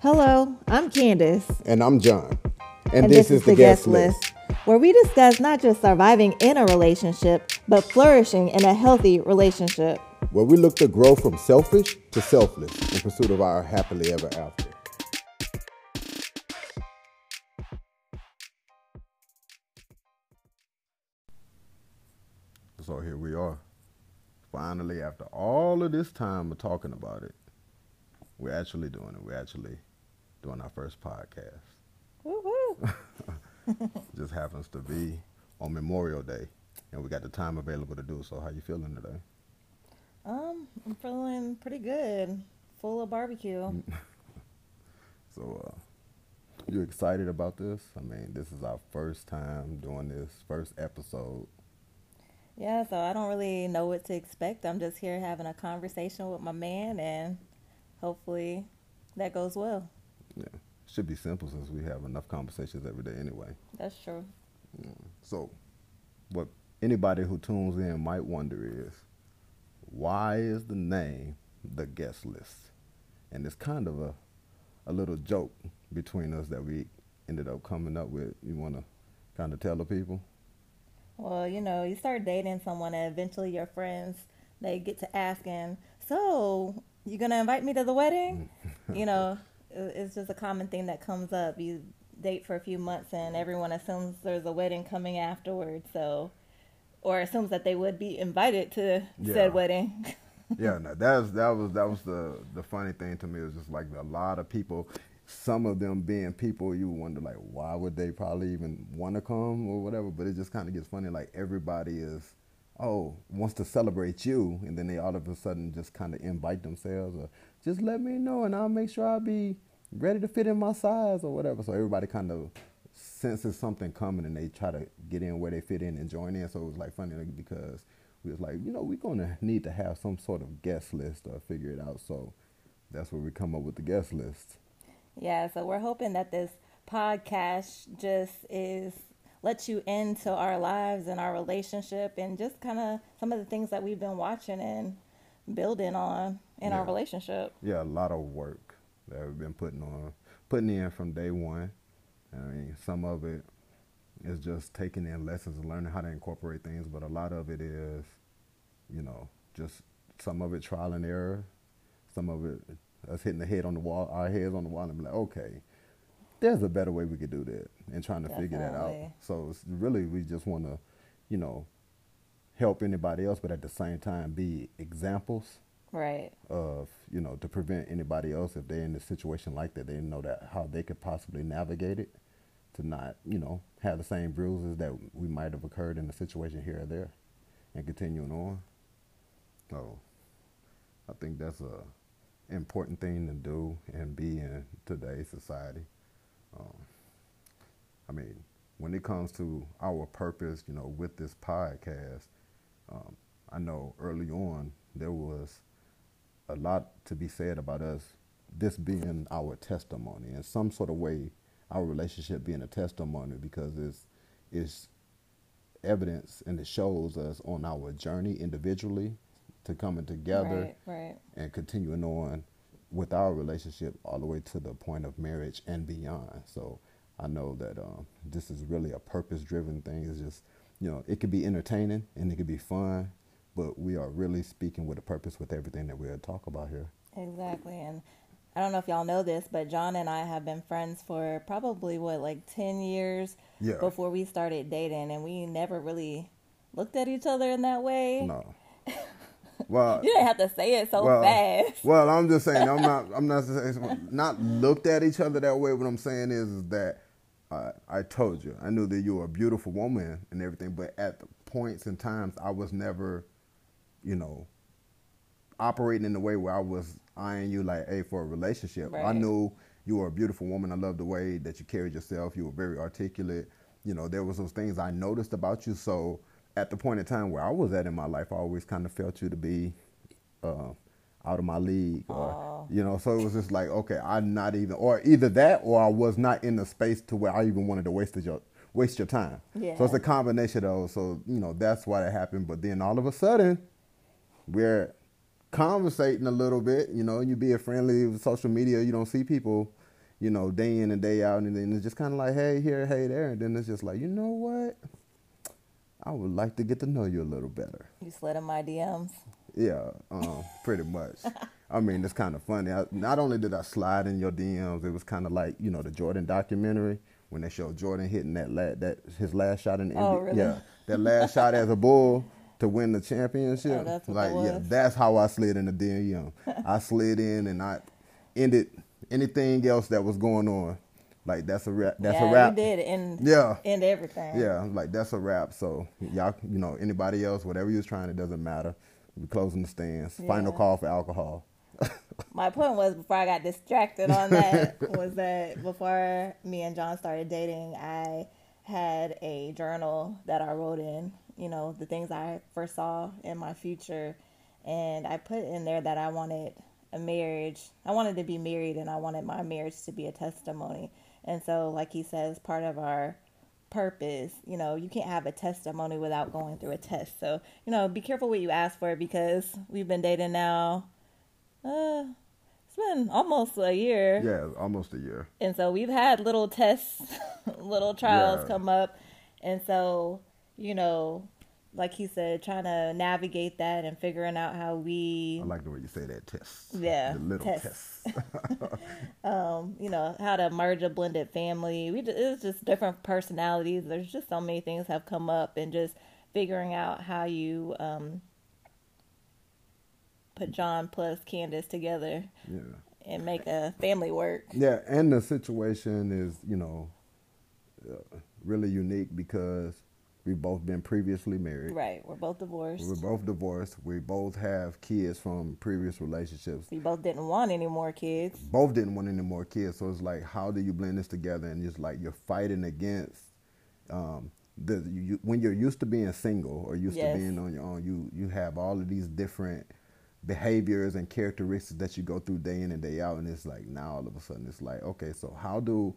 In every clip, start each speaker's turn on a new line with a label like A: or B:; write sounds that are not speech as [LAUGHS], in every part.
A: Hello, I'm Candace.
B: And I'm John.
A: And, this, is, the guest list, where we discuss not just surviving in a relationship, but flourishing in a healthy relationship.
B: Where we look to grow from selfish to selfless in pursuit of our happily ever after. So here we are. Finally, after all of this time of talking about it, we're actually doing it. We're actually doing our first podcast.
A: Woohoo! [LAUGHS]
B: Just happens to be on Memorial Day, and we got the time available to do so. How you feeling today?
A: Um, I'm feeling pretty good. Full of barbecue. [LAUGHS]
B: so, uh, you excited about this? I mean, this is our first time doing this first episode.
A: Yeah, so I don't really know what to expect. I'm just here having a conversation with my man, and hopefully that goes well.
B: Yeah, should be simple since we have enough conversations every day anyway.
A: That's true.
B: Yeah. So, what anybody who tunes in might wonder is, why is the name the guest list? And it's kind of a a little joke between us that we ended up coming up with. You want to kind of tell the people?
A: Well, you know, you start dating someone, and eventually your friends they get to asking, "So, you gonna invite me to the wedding?" [LAUGHS] you know, it's just a common thing that comes up. You date for a few months, and everyone assumes there's a wedding coming afterwards. So, or assumes that they would be invited to
B: Yeah.
A: said wedding. [LAUGHS]
B: yeah, no, that's that was that was the the funny thing to me. It was just like a lot of people, some of them being people you wonder like why would they probably even want to come or whatever. But it just kind of gets funny. Like everybody is, oh, wants to celebrate you, and then they all of a sudden just kind of invite themselves or just let me know, and I'll make sure I'll be ready to fit in my size or whatever. So everybody kind of senses something coming and they try to get in where they fit in and join in. So it was like funny because we was like, you know, we're gonna need to have some sort of guest list or figure it out. So that's where we come up with the guest list.
A: Yeah, so we're hoping that this podcast just is lets you into our lives and our relationship and just kind of some of the things that we've been watching and building on in our relationship.
B: Yeah, a lot of work that we've been putting on, putting in from day one. I mean, some of it is just taking in lessons and learning how to incorporate things, but a lot of it is, you know, just some of it trial and error, some of it us hitting the head on the wall, our heads on the wall, and be like, okay, there's a better way we could do that, and trying to figure that out. So it's really, we just want to, you know, help anybody else, but at the same time be examples
A: Right.
B: of you know to prevent anybody else if they're in a situation like that they know that how they could possibly navigate it to not you know have the same bruises that we might have occurred in a situation here or there and continuing on so i think that's a important thing to do and be in today's society um, i mean when it comes to our purpose you know with this podcast um, i know early on there was a lot to be said about us, this being our testimony in some sort of way, our relationship being a testimony because it's it's evidence and it shows us on our journey individually to coming together
A: Right, right.
B: and continuing on with our relationship all the way to the point of marriage and beyond. So I know that um, this is really a purpose driven thing. It's just, you know, it could be entertaining and it could be fun, but we are really speaking with a purpose with everything that we'll talk about here.
A: Exactly. And I don't know if y'all know this, but John and I have been friends for probably what, like 10 years
B: Yeah.
A: before we started dating. And we never really looked at each other in that way.
B: No. [LAUGHS] Well,
A: You didn't have to say it so
B: well,
A: fast.
B: well, I'm just saying I'm not I'm not saying not looked at each other that way. What I'm saying is, is that uh, I told you I knew that you were a beautiful woman and everything, but at the points and times I was never, you know, operating in the way where I was eyeing you like, hey, for a relationship. I knew you were a beautiful woman. I loved the way that you carried yourself. You were very articulate. You know, there was those things I noticed about you. So at the point in time where I was at in my life, I always kind of felt you to be uh, out of my league, or you know. So it was just like, okay, I'm not even, or either that, or I was not in the space to where I even wanted to waste your waste your time.
A: Yeah.
B: So it's a combination of those. So you know that's why that happened. But then all of a sudden, we're conversating a little bit. You know, you being friendly with social media, you don't see people you know, day in and day out, and then it's just kind of like, hey here, hey there, and then it's just like, you know what? I would like to get to know you a little better.
A: You slid in my DMs.
B: Yeah, um, [LAUGHS] pretty much. I mean, it's kind of funny. I, not only did I slide in your DMs, it was kind of like you know the Jordan documentary when they showed Jordan hitting that la- that his last shot in the
A: Oh,
B: NBA.
A: really?
B: Yeah, that last shot as a [LAUGHS] bull to win the championship.
A: Oh, that's what
B: like
A: that
B: yeah, that's how I slid in the DM. [LAUGHS] I slid in and I ended anything else that was going on. Like that's a rap. That's
A: yeah,
B: a wrap.
A: You did end,
B: Yeah.
A: and everything.
B: Yeah, like that's a wrap. So y'all, you know, anybody else, whatever you was trying, it doesn't matter. We closing the stands. Final call for alcohol. [LAUGHS]
A: My point was before I got distracted on that [LAUGHS] was that before me and John started dating, I had a journal that I wrote in, you know, the things I foresaw in my future, and I put in there that I wanted a marriage. I wanted to be married, and I wanted my marriage to be a testimony. And so, like he says, part of our purpose, you know, you can't have a testimony without going through a test. So, you know, be careful what you ask for because we've been dating now uh, it's been almost a year,
B: Yeah, almost a year.
A: and so we've had little tests, [LAUGHS] little trials
B: Yeah.
A: come up, and so you know, like he said, trying to navigate that and figuring out how we,
B: I like the way you say that. Test.
A: Yeah,
B: The little
A: test.
B: test. [LAUGHS]
A: um, you know, how to merge a blended family. We ju- it's just different personalities. There's just so many things have come up, and just figuring out how you um put John plus Candace together
B: yeah.
A: and make a family work.
B: Yeah, and the situation is, you know, uh, really unique because we've both been previously married.
A: Right. We're both divorced.
B: We're both divorced. We both have kids from previous relationships.
A: we both didn't want any more kids.
B: both didn't want any more kids. So it's like, how do you blend this together? And just like you're fighting against um, the you, when you're used to being single or used
A: Yes.
B: to being on your own. You you have all of these different behaviors and characteristics that you go through day in and day out, and it's like now all of a sudden it's like, okay, so how do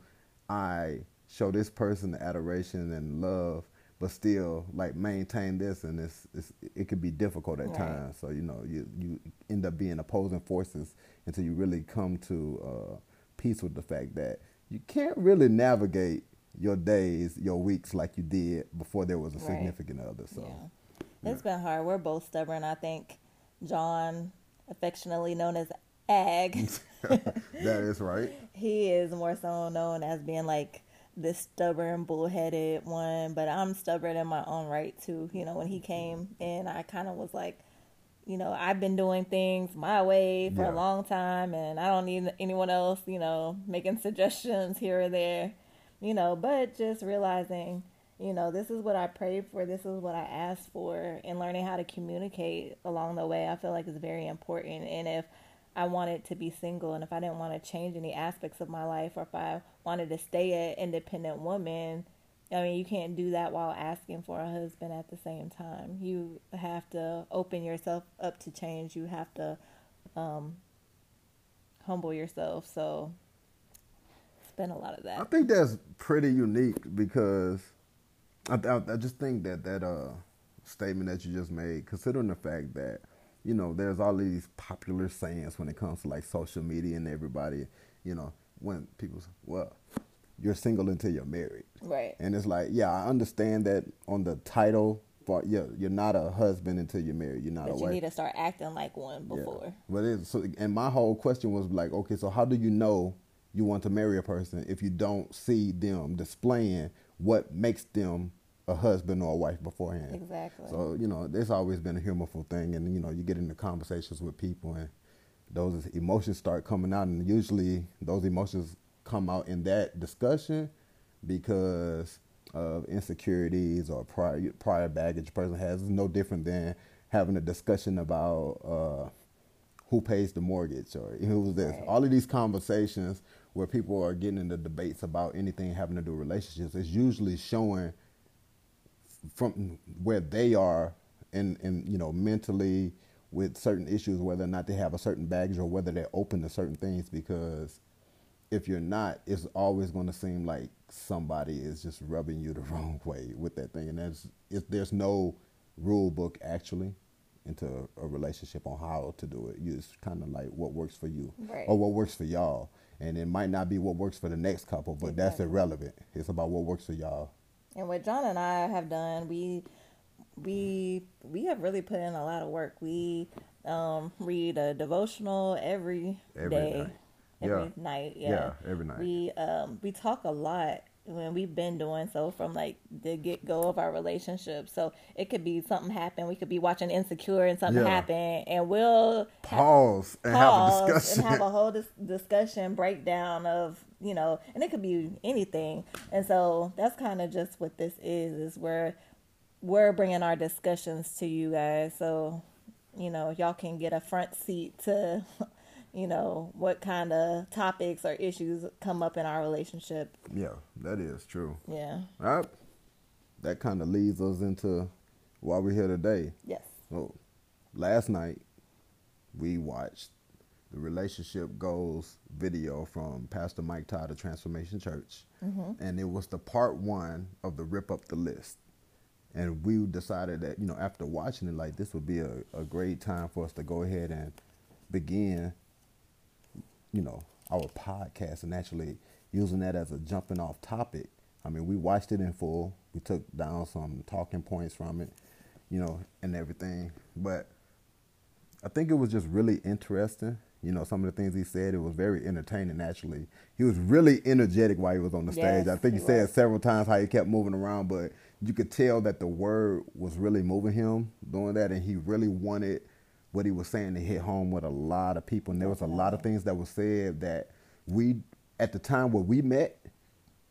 B: I show this person the adoration and love? But still, like maintain this, and it's, it's it could be difficult at
A: Right.
B: times. So you know, you you end up being opposing forces until you really come to uh, peace with the fact that you can't really navigate your days, your weeks like you did before there was a
A: Right.
B: significant other. So
A: yeah. It's been hard. We're both stubborn. I think John, affectionately known as Ag, [LAUGHS]
B: that is right. [LAUGHS]
A: he is more so known as being like this stubborn, bullheaded one. But I'm stubborn in my own right too. You know, when he came in, I kind of was like, you know, I've been doing things my way for
B: Yeah.
A: a long time, and I don't need anyone else, you know, making suggestions here or there, you know. But just realizing, you know, this is what I prayed for, this is what I asked for, and learning how to communicate along the way, I feel like is very important. And if I wanted to be single, and if I didn't want to change any aspects of my life, or if I wanted to stay an independent woman, I mean, you can't do that while asking for a husband at the same time. You have to open yourself up to change. You have to um, humble yourself. So it's been a lot of that.
B: I think that's pretty unique because I, I, I just think that that uh, statement that you just made, considering the fact that you know there's all these popular sayings when it comes to like social media and everybody, you know, when people say, well, you're single until you're married,
A: Right.
B: and it's like, yeah, I understand that on the title. For, yeah, you're not a husband until you're married. You're not a wife.
A: But
B: a
A: you
B: wife.
A: need to start acting like one
B: Yeah.
A: before.
B: But it's so, and my whole question was like, okay, so how do you know you want to marry a person if you don't see them displaying what makes them a husband or a wife beforehand?
A: Exactly.
B: So you know, there's always been a humorful thing, and you know, you get into conversations with people, and those emotions start coming out, and usually those emotions come out in that discussion because of insecurities or prior prior baggage a person has. It's no different than having a discussion about uh, who pays the mortgage or who's this.
A: Right.
B: All of these conversations where people are getting into debates about anything having to do with relationships is usually showing from where they are and and you know mentally with certain issues whether or not they have a certain baggage or whether they're open to certain things because if you're not it's always going to seem like somebody is just rubbing you the [LAUGHS] wrong way with that thing and that's if there's no rule book actually into a relationship on how to do it you it's kind of like what works for you
A: Right.
B: or what works for y'all and it might not be what works for the next couple, but that's irrelevant. It's about what works for y'all.
A: And what John and I have done, we we we have really put in a lot of work. We um, read a devotional every
B: Every
A: day,
B: night.
A: every
B: Yeah.
A: night. Yeah.
B: Yeah, every night.
A: We um, we talk a lot when we've been doing so from like the get go of our relationship. So it could be something happen. We could be watching Insecure and something
B: Yeah.
A: happen, and we'll
B: Pause and
A: pause
B: have a discussion.
A: and have a whole dis- discussion breakdown of you know and it could be anything and so that's kind of just what this is is where we're bringing our discussions to you guys so you know y'all can get a front seat to [LAUGHS] you know what kind of topics or issues come up in our relationship
B: yeah, that is true.
A: yeah
B: All right. That kind of leads us into why we're here today.
A: yes
B: So, last night we watched the relationship goals video from Pastor Mike Todd of Transformation Church, mm-hmm. and it was the part one of the rip up the list. And we decided that you know after watching it, like this would be a, a great time for us to go ahead and begin, you know, our podcast and actually using that as a jumping off topic. I mean, we watched it in full. We took down some talking points from it, you know, and everything. But I think it was just really interesting. You know, some of the things he said, it was very entertaining, actually. He was really energetic while he was on the stage. I think he,
A: he
B: said several times how he kept moving around, but you could tell that the word was really moving him doing that, and he really wanted what he was saying to hit home with a lot of people. And there was a lot of things that was said that we, at the time where we met,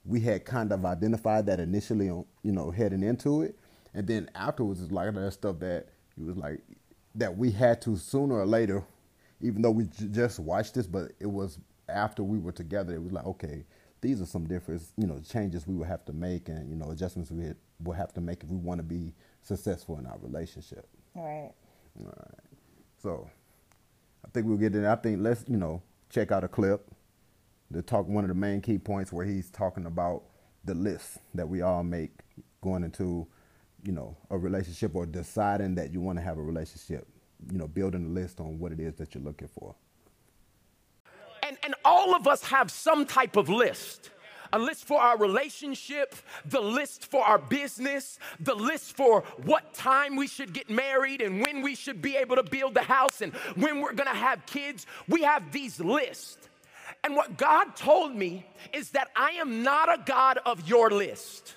B: we had kind of identified that initially on you know heading into it and then afterwards it's like that stuff that he was like that we had to sooner or later even though we j- just watched this but it was after we were together it was like okay these are some different you know changes we would have to make and you know adjustments we will have to make if we want to be successful in our relationship.
A: All right.
B: All right. So i think we'll get in i think let's you know check out a clip to talk one of the main key points where he's talking about the list that we all make going into you know a relationship or deciding that you want to have a relationship you know building a list on what it is that you're looking for
C: And, and all of us have some type of list. A list for our relationship, the list for our business, the list for what time we should get married and when we should be able to build the house and when we're gonna have kids. We have these lists. And what God told me is that I am not a God of your list.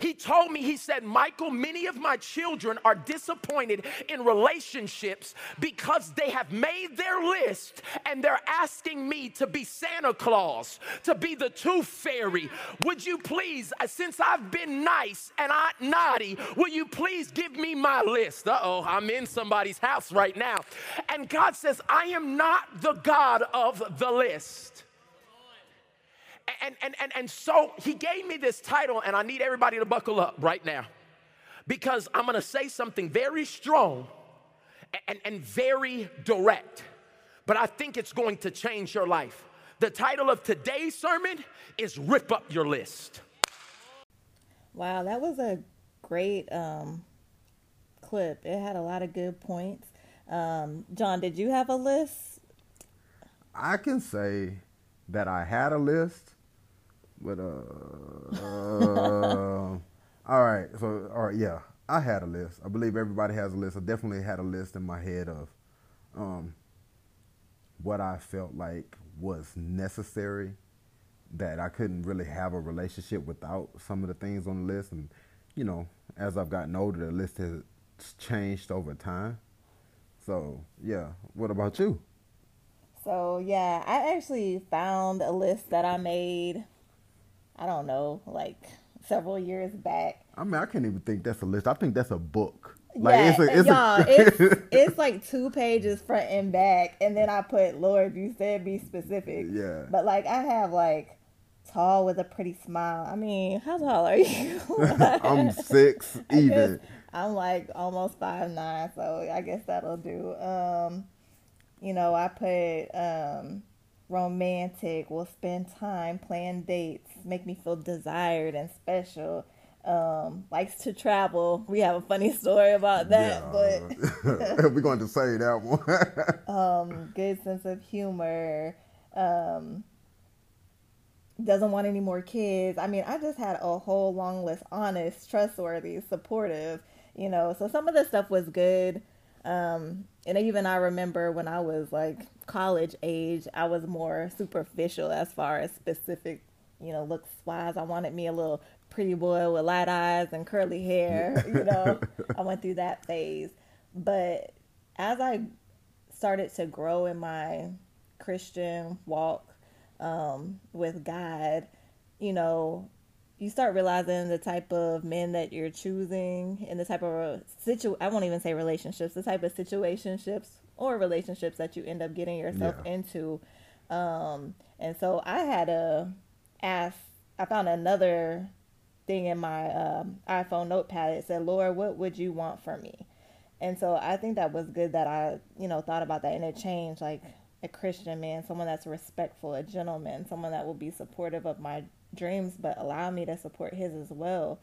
C: He told me, he said, Michael, many of my children are disappointed in relationships because they have made their list and they're asking me to be Santa Claus, to be the tooth fairy. Would you please, uh, since I've been nice and I naughty, will you please give me my list? Uh oh, I'm in somebody's house right now. And God says, I am not the God of the list. And, and, and, and so he gave me this title, and I need everybody to buckle up right now because I'm gonna say something very strong and, and very direct, but I think it's going to change your life. The title of today's sermon is Rip Up Your List.
A: Wow, that was a great um, clip. It had a lot of good points. Um, John, did you have a list?
B: i can say that i had a list but uh, uh [LAUGHS] all right. So all right yeah. I had a list. I believe everybody has a list. I definitely had a list in my head of um what i felt like was necessary that i couldn't really have a relationship without some of the things on the list. And you know as i've gotten older the list has changed over time. So yeah. What about you?
A: So yeah, I actually found a list that I made. I don't know, like several years back.
B: I mean, I can't even think that's a list. I think that's a book.
A: yeah,
B: a,
A: and y'all, [LAUGHS] it's it's like two pages front and back, and then I put, "Lord, you said be specific."
B: Yeah.
A: But like, I have like tall with a pretty smile. I mean, how tall are you? [LAUGHS]
B: I'm [LAUGHS] six even.
A: I'm like almost five nine, so I guess that'll do. Um, you know, I put um, romantic. We'll spend time, plan dates, make me feel desired and special. Um, likes to travel. We have a funny story about that, but [LAUGHS]
B: but we're going to say that one. [LAUGHS]
A: um, good sense of humor. Um, doesn't want any more kids. I mean, I just had a whole long list honest, trustworthy, supportive, you know. So some of the stuff was good. Um, and even I remember when I was like college age, I was more superficial as far as specific, you know, looks wise. I wanted me a little pretty boy with light eyes and curly hair, you know. [LAUGHS] I went through that phase. But as I started to grow in my Christian walk um, with God, you know, you start realizing the type of men that you're choosing and the type of situ I won't even say relationships, the type of situationships or relationships that you end up getting yourself yeah. into. Um, and so I had to ask I found another thing in my um, iPhone notepad. It said, Lord, what would you want from me? And so I think that was good that I, you know, thought about that and it changed like a Christian man, someone that's respectful, a gentleman, someone that will be supportive of my dreams, but allow me to support his as well.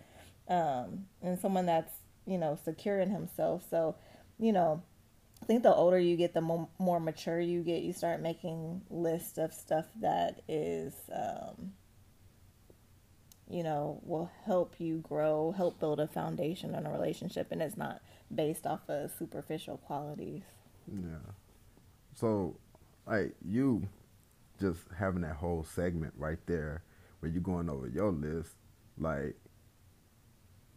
A: Um, and someone that's, you know, secure in himself. So, you know, I think the older you get, the more, more mature you get, you start making lists of stuff that is, um, you know, will help you grow, help build a foundation in a relationship, and it's not based off of superficial qualities.
B: Yeah. So, like you, just having that whole segment right there where you're going over your list, like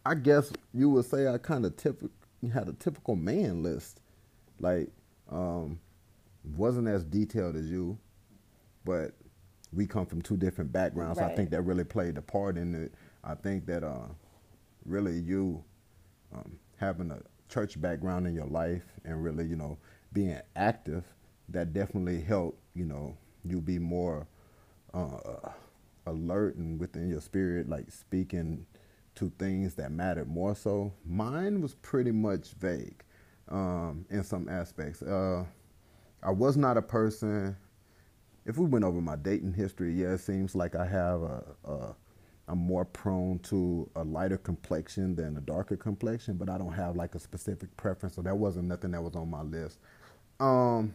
B: I guess you would say I kind of typical had a typical man list, like um, wasn't as detailed as you, but we come from two different backgrounds. Right. So I think that really played a part in it. I think that uh, really you um, having a church background in your life and really you know being active that definitely helped you know you be more uh, alert and within your spirit, like speaking to things that mattered more so. Mine was pretty much vague um, in some aspects. Uh, I was not a person. If we went over my dating history, yeah, it seems like I have a, a I'm more prone to a lighter complexion than a darker complexion, but I don't have like a specific preference, so that wasn't nothing that was on my list. Um,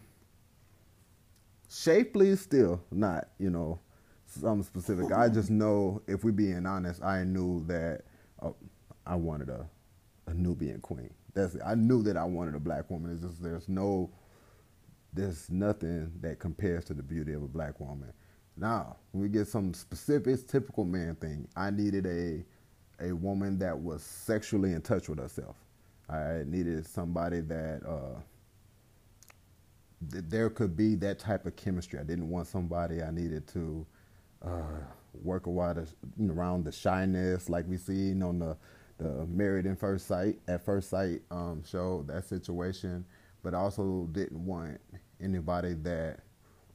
B: shapely, still not, you know, something specific. I just know, if we're being honest, I knew that uh, I wanted a, a Nubian queen. That's it. I knew that I wanted a black woman. It's just there's no, there's nothing that compares to the beauty of a black woman. Now, when we get some specifics, typical man thing, I needed a, a woman that was sexually in touch with herself. I needed somebody that. Uh, there could be that type of chemistry. I didn't want somebody I needed to uh, work a while around the shyness, like we seen on the the Married in First Sight at First Sight um, show that situation, but also didn't want anybody that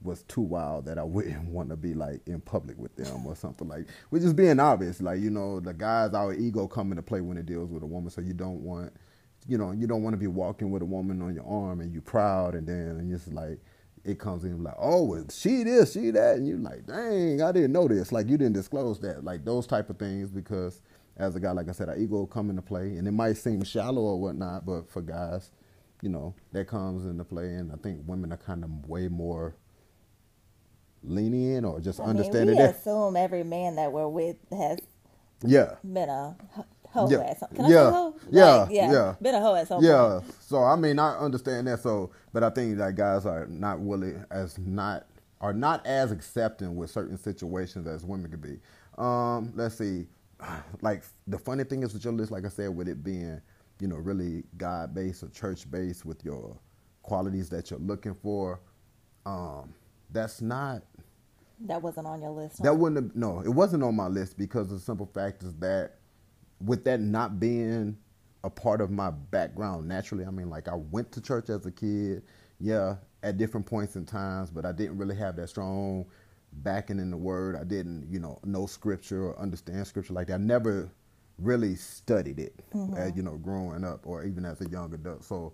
B: was too wild that I wouldn't [LAUGHS] want to be like in public with them or something like. We're just being obvious, like you know, the guys our ego come into play when it deals with a woman, so you don't want, you know, you don't want to be walking with a woman on your arm and you proud, and then and it's like it comes in like, oh, well, she this, she that, and you're like, dang, I didn't know this. Like you didn't disclose that, like those type of things, because as a guy, like I said, our ego come into play, and it might seem shallow or whatnot, but for guys, you know, that comes into play, and I think women are kind of way more lenient or just I understanding
A: mean, we that. assume every man that we're with has
B: yeah
A: been a hoe
B: yeah.
A: some. Can yeah. I say hoe?
B: Yeah. Like, yeah. Yeah.
A: Been a hoe at some
B: Yeah.
A: Point.
B: So I mean, I understand that. So, but I think that guys are not willing as not are not as accepting with certain situations as women could be. Um, let's see. [SIGHS] Like the funny thing is with your list, like I said, with it being, you know, really God based or church based with your qualities that you're looking for. Um, that's not
A: that wasn't on your list.
B: That wouldn't have, no, it wasn't on my list because the simple fact is that with that not being a part of my background naturally, I mean, like I went to church as a kid, yeah, at different points in times, but I didn't really have that strong backing in the word. I didn't, you know, know scripture or understand scripture like that. I never really studied it, mm-hmm. as, you know, growing up or even as a young adult. So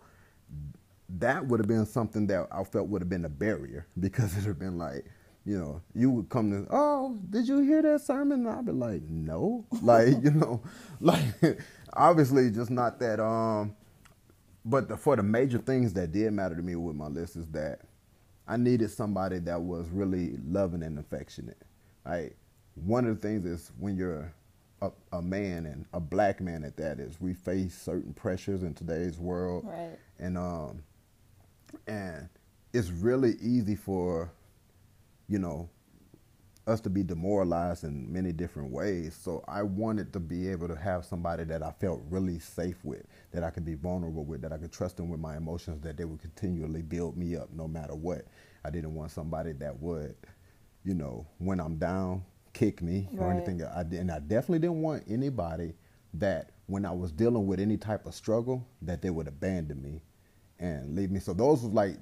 B: that would have been something that I felt would have been a barrier [LAUGHS] because it would have been like, you know, you would come to, oh, did you hear that sermon? And I'd be like, no, [LAUGHS] like, you know, [LAUGHS] like, obviously just not that, um, but the, for the major things that did matter to me with my list is that I needed somebody that was really loving and affectionate. Like One of the things is when you're a, a man and a black man at that is we face certain pressures in today's world,
A: Right.
B: and um, and it's really easy for, you know, us to be demoralized in many different ways. So I wanted to be able to have somebody that I felt really safe with, that I could be vulnerable with, that I could trust them with my emotions, that they would continually build me up no matter what. I didn't want somebody that would, you know, when I'm down, kick me or
A: Right.
B: anything. I did, and I definitely didn't want anybody that when I was dealing with any type of struggle, that they would abandon me and leave me. So those was like,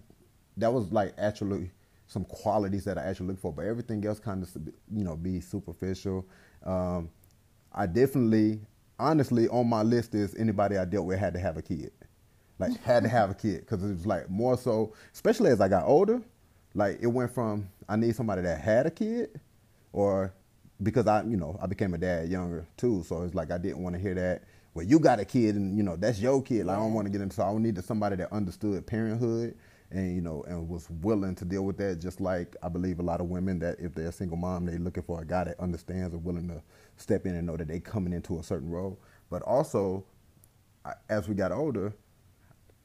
B: that was like actually some qualities that I actually look for, but everything else kind of, you know, be superficial. Um, I definitely, honestly, on my list is anybody I dealt with had to have a kid, like had to have a kid, because it was like more so, especially as I got older, like it went from I need somebody that had a kid, or because I, you know, I became a dad younger too, so it's like I didn't want to hear that. Well, you got a kid, and you know that's your kid. Like I don't want to get into. So I needed somebody that understood parenthood, and you know, and was willing to deal with that. Just like I believe a lot of women that if they're a single mom, they're looking for a guy that understands and willing to step in and know that they coming into a certain role. But also, as we got older,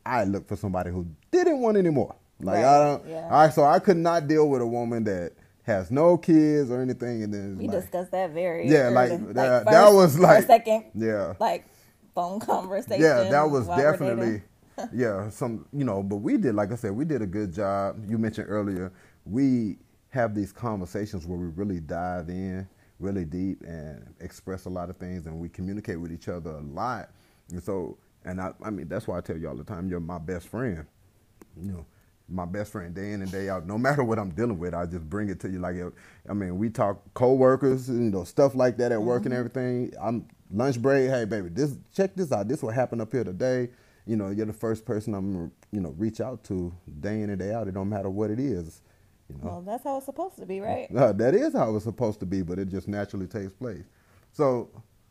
B: I looked for somebody who didn't want any more. Like I don't.
A: yeah.
B: I so I could not deal with a woman that has no kids or anything, and then
A: We
B: like,
A: discussed that very
B: Yeah,
A: early.
B: like, that- that was, like-
A: second
B: yeah.
A: like phone conversation.
B: Yeah, that was definitely [LAUGHS] yeah, some you know, but we did like I said, we did a good job. You mentioned earlier, we have these conversations where we really dive in really deep and express a lot of things and we communicate with each other a lot. And so and I I mean that's why I tell you all the time, you're my best friend. You know, my best friend day in and day out. No matter what I'm dealing with, I just bring it to you. Like, I mean, we talk coworkers, you know, stuff like that at work and everything. I'm lunch break. Hey, baby, this check this out. This what happened up here today. You know, you're the first person I'm, you know, reach out to day in and day out. It don't matter what it is. You know,
A: Well, that's how it's supposed to be, [LAUGHS] right?
B: uh, that is how it's supposed to be, but it just naturally takes place. So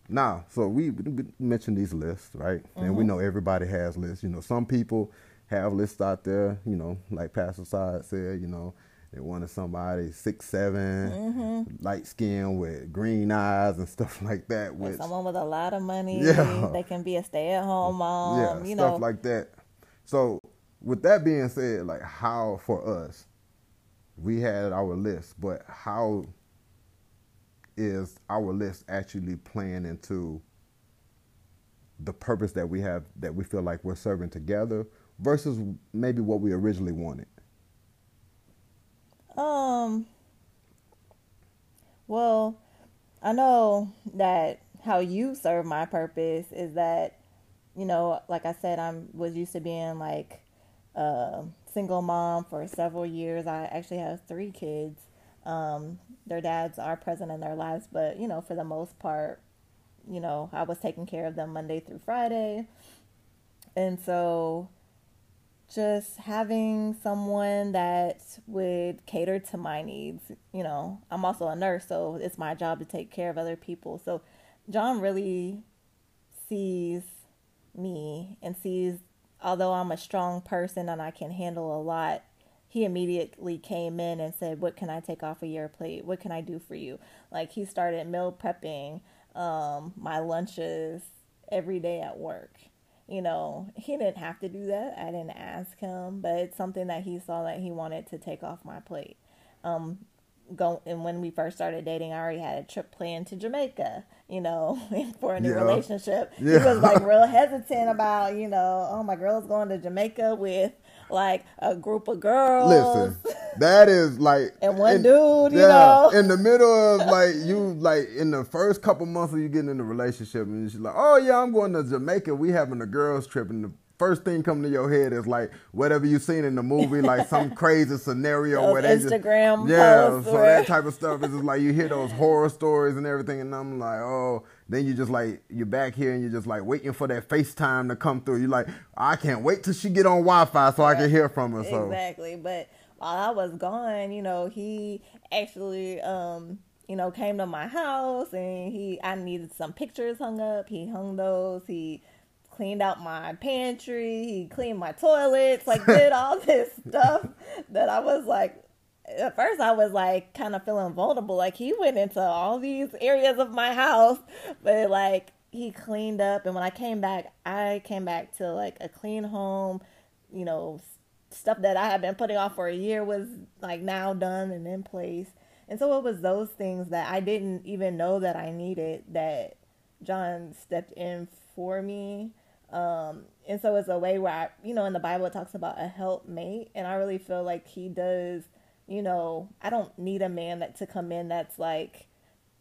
B: now, so we, we mentioned these lists, right? And we know everybody has lists. You know, some people have lists out there. You know, like Pastor Side said, you know, they wanted somebody six 7 mm-hmm. light skin with green eyes and stuff [LAUGHS] like that.
A: With someone with a lot of money,
B: Yeah.
A: they can be a stay-at-home mom.
B: yeah,
A: you
B: stuff
A: know,
B: like that. So, with that being said, like how for us, we had our list, but how is our list actually playing into the purpose that we have that we feel like we're serving together versus maybe what we originally wanted?
A: Um. Well, I know that how you serve my purpose is that, you know, like I said, I'm was used to being like a single mom for several years. I actually have three kids. Um, their dads are present in their lives, but you know, for the most part, you know, I was taking care of them Monday through Friday, and so just having someone that would cater to my needs. You know, I'm also a nurse, so it's my job to take care of other people. So John really sees me and sees, although I'm a strong person and I can handle a lot, he immediately came in and said, What can I take off of your plate? What can I do for you? Like, he started meal prepping um, my lunches every day at work you know, he didn't have to do that. I didn't ask him, but it's something that he saw that he wanted to take off my plate. Um, go and when we first started dating, I already had a trip planned to Jamaica. You know, [LAUGHS] for a new
B: Yeah.
A: relationship.
B: Yeah.
A: He was like real [LAUGHS] hesitant about, you know, oh my girl's going to Jamaica with like a group of girls.
B: Listen, that is like
A: And one
B: in-
A: dude, you
B: yeah,
A: know?
B: in the middle of like you like in the first couple months of you getting in the relationship, and she's like, "Oh yeah, I'm going to Jamaica. We having a girls trip." And the first thing coming to your head is like whatever you seen in the movie, like some [LAUGHS] crazy scenario
A: Those
B: where they
A: Instagram
B: just yeah, so that type of stuff is just like you hear those horror stories and everything, and I'm like, oh. Then you just like you're back here and you're just like waiting for that FaceTime to come through. You're like, I can't wait till she get on Wi-Fi so I can hear from her. So
A: Exactly. But while I was gone, you know, he actually um, you know, came to my house and he I needed some pictures hung up. He hung those. He cleaned out my pantry. He cleaned my toilets, like did [LAUGHS] all this stuff. that I was like, at first I was like kind of feeling vulnerable. Like he went into all these areas of my house, but like he cleaned up. And when I came back, I came back to like a clean home, you know, stuff that I had been putting off for a year was like now done and in place. And so it was those things that I didn't even know that I needed that John stepped in for me. Um, and so it's a way where I, you know, in the Bible it talks about a helpmate, and I really feel like he does. You know, I don't need a man that to come in that's like,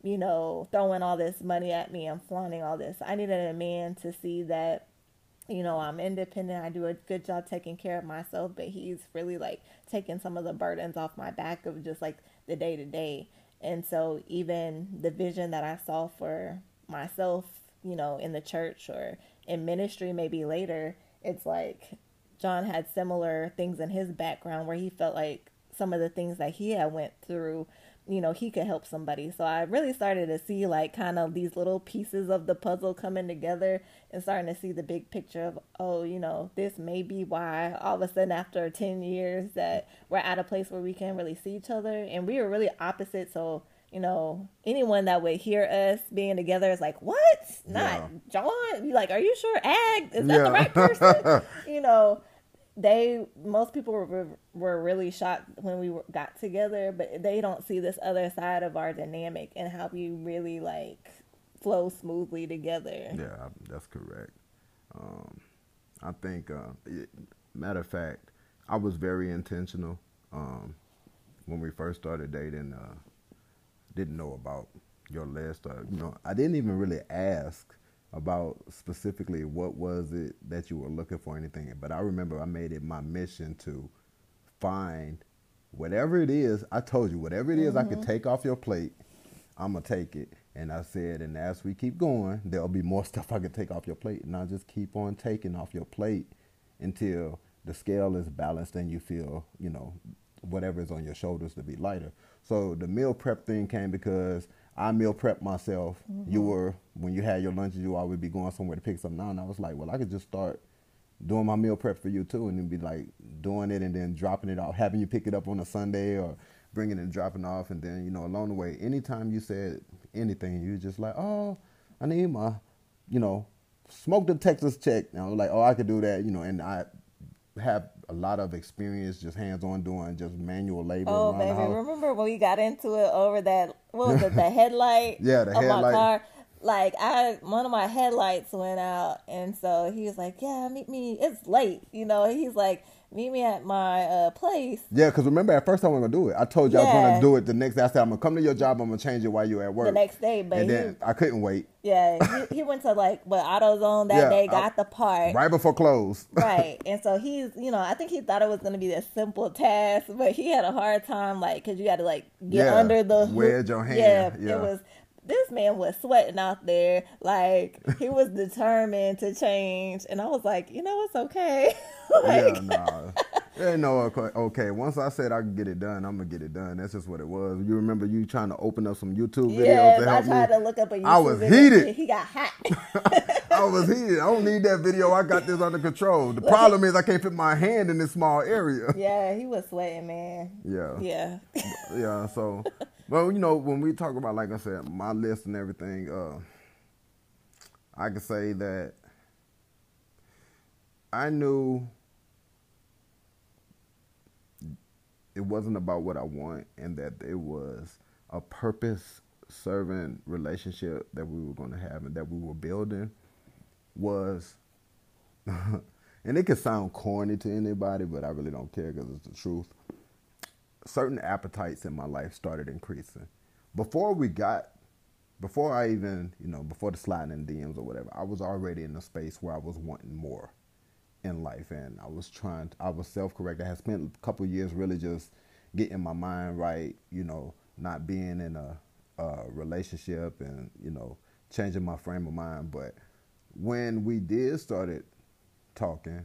A: you know, throwing all this money at me and flaunting all this. I needed a man to see that, you know, I'm independent. I do a good job taking care of myself, but he's really like taking some of the burdens off my back of just like the day to day. And so even the vision that I saw for myself, you know, in the church or in ministry maybe later, it's like John had similar things in his background where he felt like some of the things that he had went through you know he could help somebody. So i really started to see like kind of these little pieces of the puzzle coming together and starting to see the big picture of oh you know this may be why all of a sudden after 10 years that we're at a place where we can't really see each other. And we were really opposite. So you know anyone that would hear us being together is like what? Not
B: Yeah.
A: john? Be like are you sure ag is that
B: Yeah.
A: the right person? [LAUGHS] You know they most people were, were really shocked when we were, got together but they don't see this other side of our dynamic and how we really like flow smoothly together
B: Yeah, that's correct. Um, I think, uh, it, matter of fact, I was very intentional um, when we first started dating. Uh, didn't know about your list, or you know, I didn't even really ask about specifically what was it that you were looking for, anything. But I remember I made it my mission to find whatever it is. I told you whatever it is I could mm-hmm. take off your plate. I'm gonna take it. And I said, and as we keep going, there'll be more [LAUGHS] stuff I can take off your plate. And I'll just keep on taking off your plate until the scale is balanced and you feel, you know, whatever is on your shoulders to be lighter. So the meal prep thing came because I meal prep myself. You mm-hmm. were when you had your lunches, you always be going somewhere to pick something out. And I was like, well, I could just start doing my meal prep for you too, and then be like doing it and then dropping it off, having you pick it up on a Sunday or bringing it and dropping off, and then you know along the way, anytime you said anything, you just like, oh, I need my, you know, smoke the Texas check. And I was like, oh, I could do that, you know, and I have a lot of experience just hands on doing just manual labor
A: Oh, baby,
B: house.
A: remember when we got into it over that? What was it? The [LAUGHS] headlight.
B: Yeah, the
A: of my
B: headlight.
A: car. Like I, one of my headlights went out, and so he was like, "Yeah, meet me. It's late, you know." He's like, "Meet me at my uh, place."
B: Yeah, because remember at first I wasn't gonna do it. I told you I was gonna do it the next day. I said I'm gonna come to your job. I'm gonna change it while you're at work.
A: The next day, but
B: and
A: he,
B: then I couldn't wait.
A: yeah, he, he went to like what AutoZone that
B: Yeah,
A: day,
B: I-
A: got the part.
B: Right before close. [LAUGHS]
A: right and so he's you know i think he thought it was going to be a simple task but he had a hard time like because you had to like get
B: Yeah,
A: under the
B: wedge your hand,
A: yeah,
B: yeah.
A: it was this man was sweating out there like he was determined to change and i was like you know it's okay [LAUGHS] like,
B: yeah, nah. Yeah, no, okay. Once I said I could get it done, I'm gonna get it done. That's just what it was. You remember you trying to open up some YouTube videos
A: Yes, I tried to look up a YouTube
B: I was heated.
A: He got hot. [LAUGHS]
B: I was heated. I don't need that video. I got this under control. The [LAUGHS] problem is I can't fit my hand in this small area.
A: yeah, he was sweating, man.
B: Yeah.
A: Yeah.
B: yeah. So, well, you know, when we talk about, like I said, my list and everything, uh, I could say that I knew it wasn't about what I want, and that it was a purpose serving relationship that we were going to have and that we were building was [LAUGHS] and it could sound corny to anybody but i really don't care because it's the truth certain appetites in my life started increasing. Before we got, before I even, you know, before the sliding in DMs or whatever, I was already in a space where I was wanting more in life, and I was trying. to, I was self-correct. I had spent a couple years really just getting my mind right, you know, not being in a, a relationship, and you know, changing my frame of mind. But when we did started talking,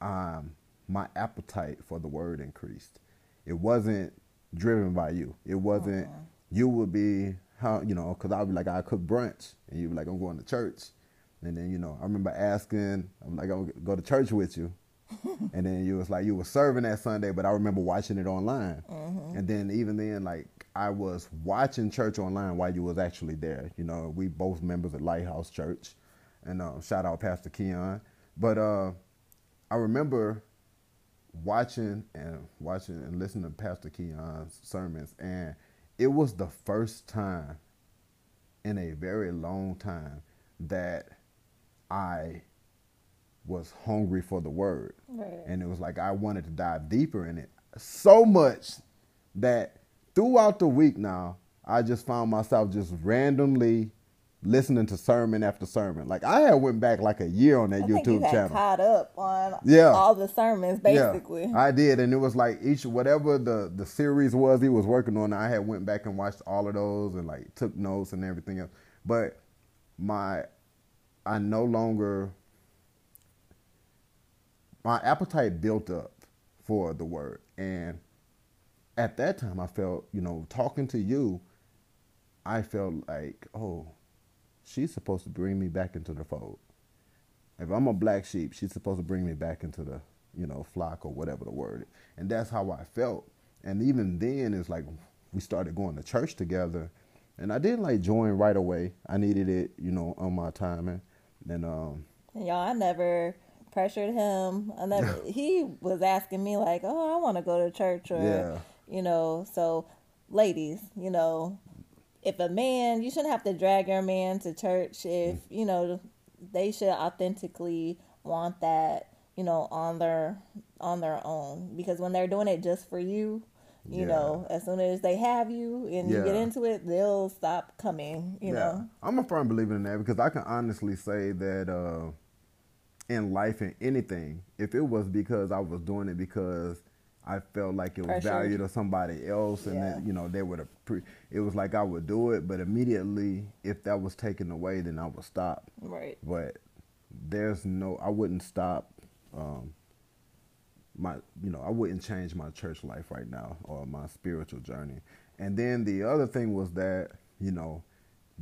B: um, my appetite for the word increased. It wasn't driven by you. It wasn't. You would be how you know because I'd be like I cook brunch, and you'd be like I'm going to church, and then you know I remember asking I'm like I'll go to church with you [LAUGHS] and then you was like you were serving that Sunday, but I remember watching it online. And then even then, like I was watching church online while you was actually there. You know, we both members of Lighthouse Church, and uh, shout out Pastor Keon. But uh, I remember watching and watching and listening to Pastor Keon's sermons, and it was the first time in a very long time that I was hungry for the word.
A: Right.
B: And it was like I wanted to dive deeper in it so much that throughout the week now, I just found myself just randomly listening to sermon after sermon. Like I had went back like a year on that
A: I
B: YouTube
A: you had
B: channel.
A: caught up on
B: Yeah.
A: all the sermons, basically.
B: Yeah, I did, and it was like each whatever the the series was he was working on. I had went back and watched all of those and like took notes and everything else. But my, I no longer. My appetite built up for the word, and at that time, I felt you know talking to you, I felt like oh, she's supposed to bring me back into the fold if I'm a black sheep, she's supposed to bring me back into the, you know, flock or whatever the word. is. And that's how I felt. And even then, it's like we started going to church together, and I didn't like join right away. I needed it, you know, on my timing. And um,
A: y'all, I never pressured him. I never. [LAUGHS] he was asking me like, "Oh, I want to go to church," or
B: Yeah.
A: you know. So, ladies, you know, if a man, you shouldn't have to drag your man to church. If
B: Mm.
A: you know, they should authentically want that, you know, on their on their own. Because when they're doing it just for you. You
B: Yeah.
A: know, as soon as they have you and you get into it, they'll stop coming. You know,
B: I'm a firm believer in that because I can honestly say that uh, in life and anything, if it was because I was doing it because I felt like it was valued to somebody else, and
A: Yeah.
B: that you know they would appre- it was like I would do it, but immediately if that was taken away, then I would stop.
A: right?
B: But there's no, I wouldn't stop. Um, my you know I wouldn't change my church life right now or my spiritual journey. And then the other thing was that you know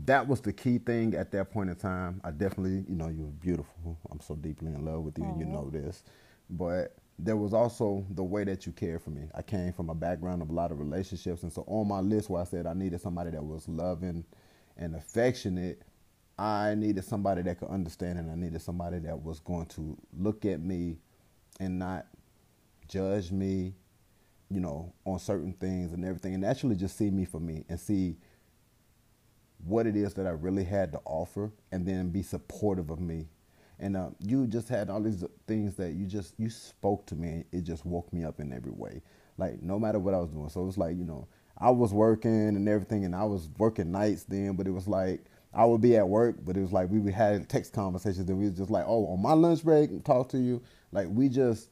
B: that was the key thing at that point in time. I definitely you know you were beautiful. I'm so deeply in love with you, and you know this. But there was also the way that you cared for me. I came from a background of a lot of relationships, and so on my list where I said I needed somebody that was loving and affectionate, I needed somebody that could understand, and I needed somebody that was going to look at me and not judge me, you know, on certain things and everything, and actually just see me for me and see what it is that I really had to offer, and then be supportive of me. And uh, you just had all these things that you just you spoke to me. and It just woke me up in every way. Like no matter what I was doing. So it was like you know I was working and everything, and I was working nights then. But it was like I would be at work, but it was like we would had text conversations, and we was just like, oh, on my lunch break, talk to you. Like we just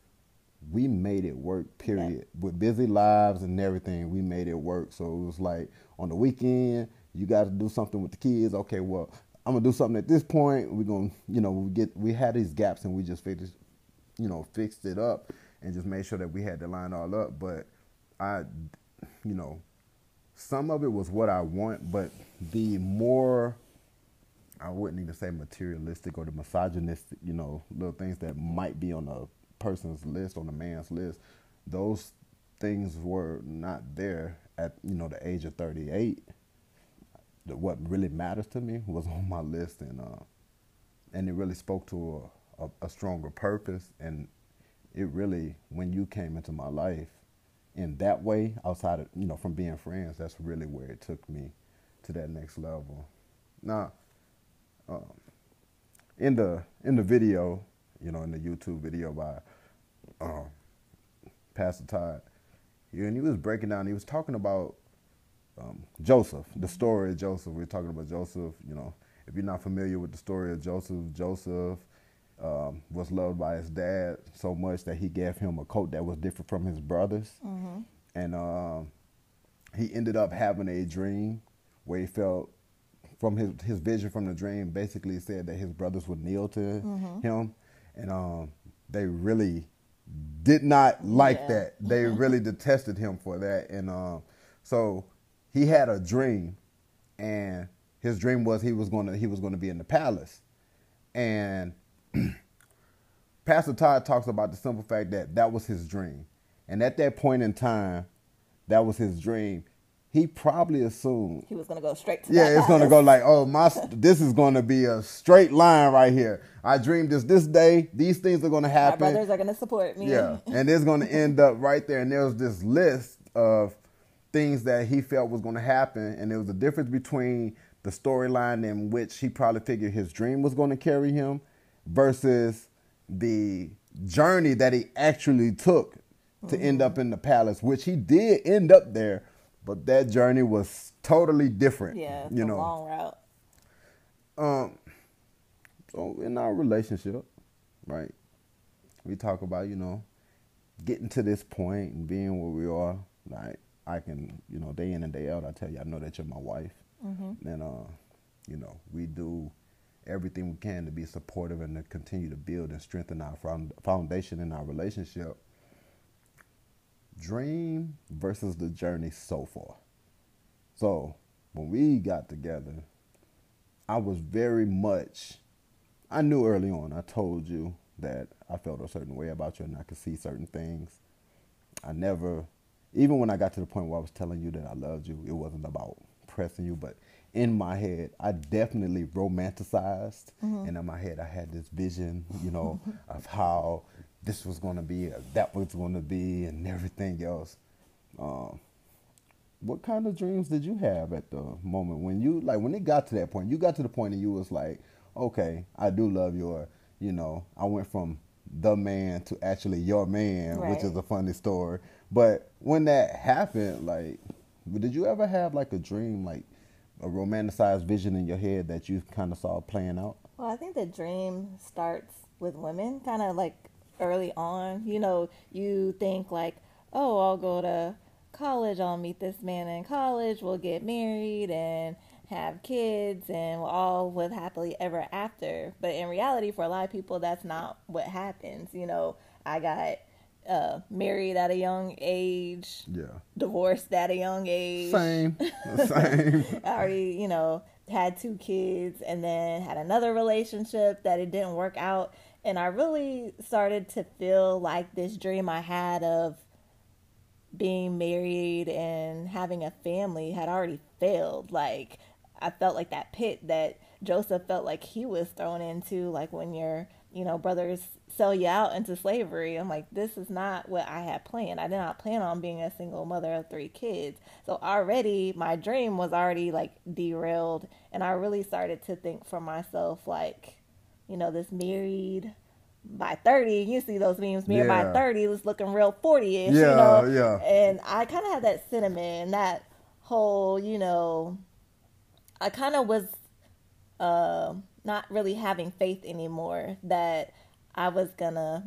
B: we made it work period with busy lives and everything we made it work so it was like on the weekend you got to do something with the kids okay well i'm gonna do something at this point we're gonna you know we get we had these gaps and we just fixed you know fixed it up and just made sure that we had the line all up but i you know some of it was what i want but the more I wouldn't even say materialistic or the misogynistic, you know, little things that might be on a person's list, on a man's list. Those things were not there at, you know, the age of 38. The, what really matters to me was [LAUGHS] on my list, and uh, and it really spoke to a, a, a stronger purpose. And it really, when you came into my life in that way, outside of, you know, from being friends, that's really where it took me to that next level. Now, um, in the in the video, you know, in the YouTube video by um, Pastor Todd, and he was breaking down. He was talking about um, Joseph, the story of Joseph. We are talking about Joseph. You know, if you're not familiar with the story of Joseph, Joseph um, was loved by his dad so much that he gave him a coat that was different from his brothers, and um, he ended up having a dream where he felt from his his vision from the dream basically said that his brothers would kneel to him. And um they really did not like
A: Yeah.
B: that. They really detested him for that. And um so he had a dream and his dream was he was going to he was going to be in the palace and [CLEARS THROAT] Pastor Todd talks about the simple fact that that was his dream, and at that point in time, that was his dream. He probably assumed
A: He was gonna go straight to
B: yeah, it's gonna go like, oh my, this is gonna be a straight line right here. I dreamed this this day. These things are gonna happen.
A: My brothers are gonna support me.
B: Yeah, and it's going to end up right there. And there was this list of things that he felt was going to happen, and there was a difference between the storyline in which he probably figured his dream was going to carry him versus the journey that he actually took to end up in the palace, which he did end up there, but that journey was totally different.
A: Yeah, it's
B: you
A: a
B: know.
A: long route.
B: Um, so in our relationship, right, we talk about you know getting to this point and being where we are. Like I can, you know, day in and day out, I tell you, I know that you're my wife, and uh, you know, we do everything we can to be supportive and to continue to build and strengthen our foundation in our relationship. Dream versus the journey so far. So when we got together, I was very much. I knew early on. I told you that I felt a certain way about you, and I could see certain things. I never, even when I got to the point where I was telling you that I loved you, it wasn't about pressing you, but in my head, I definitely romanticized, and in my head, I had this vision, you know, [LAUGHS] of how this was going to be, that was going to be, and everything else. Um, what kind of dreams did you have at the moment when you like when it got to that point? You got to the point and you was like okay i do love your you know i went from the man to actually your man which is a funny story but when that happened like did you ever have like a dream like a romanticized vision in your head that you kind of saw playing out
A: Well, I think the dream starts with women, kind of like early on. You know, you think like, oh, I'll go to college, I'll meet this man in college, we'll get married and have kids, and we'll all live happily ever after. But in reality, for a lot of people, that's not what happens. You know, I got uh, married at a young age,
B: yeah
A: divorced at a young age.
B: same [LAUGHS] same
A: I already, you know, had two kids and then had another relationship that it didn't work out. And I really started to feel like this dream I had of being married and having a family had already failed. Like, I felt like that pit that Joseph felt like he was thrown into, like when your, you know, brothers sell you out into slavery. I'm like, this is not what I had planned. I did not plan on being a single mother of three kids. So already my dream was already like derailed. And I really started to think for myself, like, you know, this married by 30, you see those memes, married
B: Yeah.
A: by 30 was looking real 40 ish,
B: Yeah,
A: you know?
B: yeah.
A: And I kind of had that sentiment and that whole, you know, I kind of was uh, not really having faith anymore that I was gonna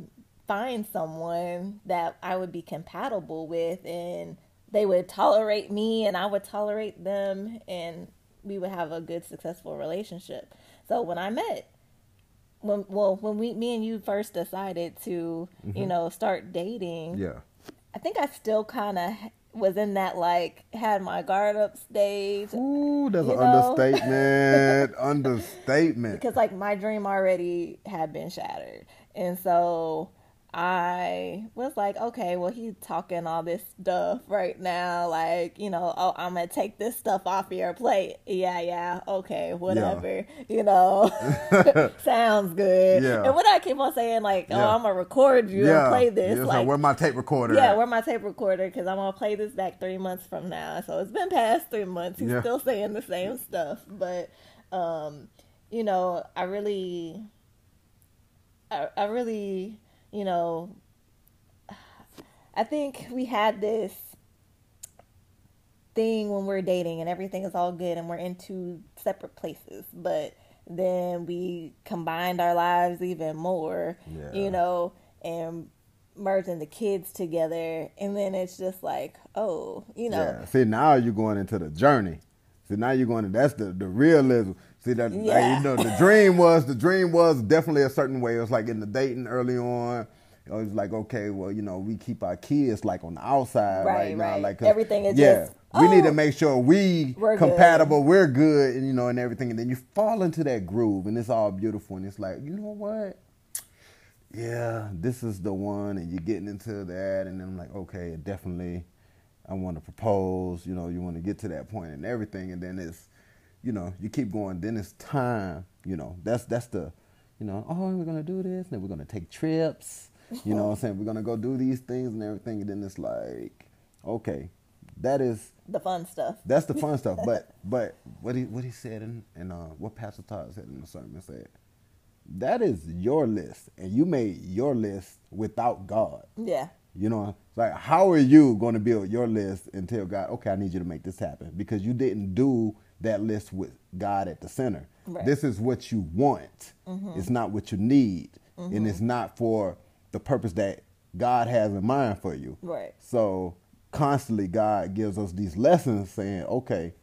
A: find someone that I would be compatible with and they would tolerate me and I would tolerate them and we would have a good successful relationship. So when I met when well when we me and you first decided to, you mm-hmm. know, start dating,
B: yeah
A: I think I still kind of was in that like had my guard up stage
B: Ooh, that's an
A: know?
B: understatement. [LAUGHS] understatement.
A: because like my dream already had been shattered and so i was like okay well he's talking all this stuff right now like you know oh i'm gonna take this stuff off your plate yeah yeah okay whatever you know [LAUGHS] [LAUGHS] sounds good
B: Yeah.
A: and what i keep on saying like oh
B: Yeah.
A: i'm gonna record you and play this
B: Yeah, so
A: like
B: where my tape recorder?
A: yeah,
B: at?
A: where my tape recorder because I'm gonna play this back three months from now. So it's been past three months. He's
B: Yeah.
A: still saying the same stuff, but um, you know, I really, I, I really, you know, I think we had this thing when we're dating and everything is all good and we're in two separate places, but then we combined our lives even more,
B: Yeah.
A: you know, and merging the kids together and then it's just like, oh, you know,
B: Yeah. See, now you're going into the journey. See, now you're going to that's the the realism. See that
A: Yeah.
B: you know the dream [LAUGHS] was the dream was definitely a certain way. It was like in the dating early on. It was like okay, well, you know, we keep our kids like on the outside right,
A: Right,
B: now,
A: right.
B: like
A: Everything is
B: yeah.
A: just,
B: we need to
A: oh,
B: make sure we
A: we're good.
B: compatible, we're good, and you know, and everything. And then you fall into that groove, and it's all beautiful, and it's like, you know what? yeah, this is the one, and you're getting into that, and then I'm like, okay, definitely, I want to propose. You know, you want to get to that point and everything, and then it's, you know, you keep going. Then it's time. You know, that's that's the, you know, oh, we're gonna do this, and then we're gonna take trips. You know what I'm saying? We're gonna go do these things and everything, and then it's like, okay, that is
A: The fun stuff.
B: that's the fun [LAUGHS] stuff. But but what he what he said and and uh, what Pastor Todd said in the sermon said, that is your list, and you made your list without God.
A: Yeah.
B: You know, it's like how are you going to build your list and tell God, okay, I need you to make this happen because you didn't do that list with God at the center.
A: Right.
B: This is what you want. Mm-hmm. It's not what you need, and mm-hmm. it's not for the purpose that God has in mind for you.
A: Right.
B: So constantly, God gives us these lessons, saying, okay,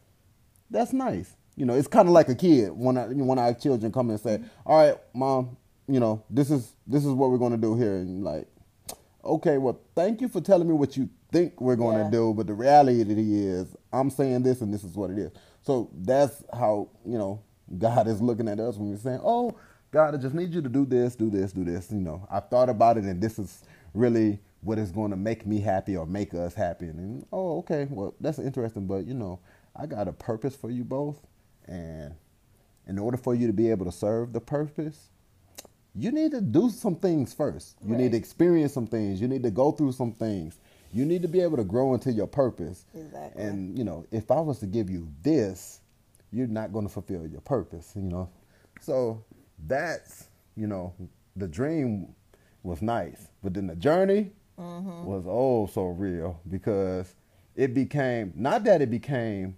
B: that's nice. You know, it's kind of like a kid when I, when our children come and say, mm-hmm. "All right, mom, you know, this is this is what we're going to do here," and like, okay, well, thank you for telling me what you think we're going to
A: Yeah.
B: do, but the reality is, I'm saying this, and this is what it is. So that's how you know God is looking at us when we're saying, "Oh, God, I just need you to do this, do this, do this." You know, I thought about it, and this is really what is going to make me happy or make us happy. And oh, okay, well, that's interesting, but you know, I got a purpose for you both, and in order for you to be able to serve the purpose, you need to do some things first. You need to experience some things. You need to go through some things. You need to be able to grow into your purpose.
A: Exactly.
B: And you know, if I was to give you this, you're not going to fulfill your purpose. You know, so that's you know, the dream was nice, but then the journey mm-hmm. was oh so real because it became not that it became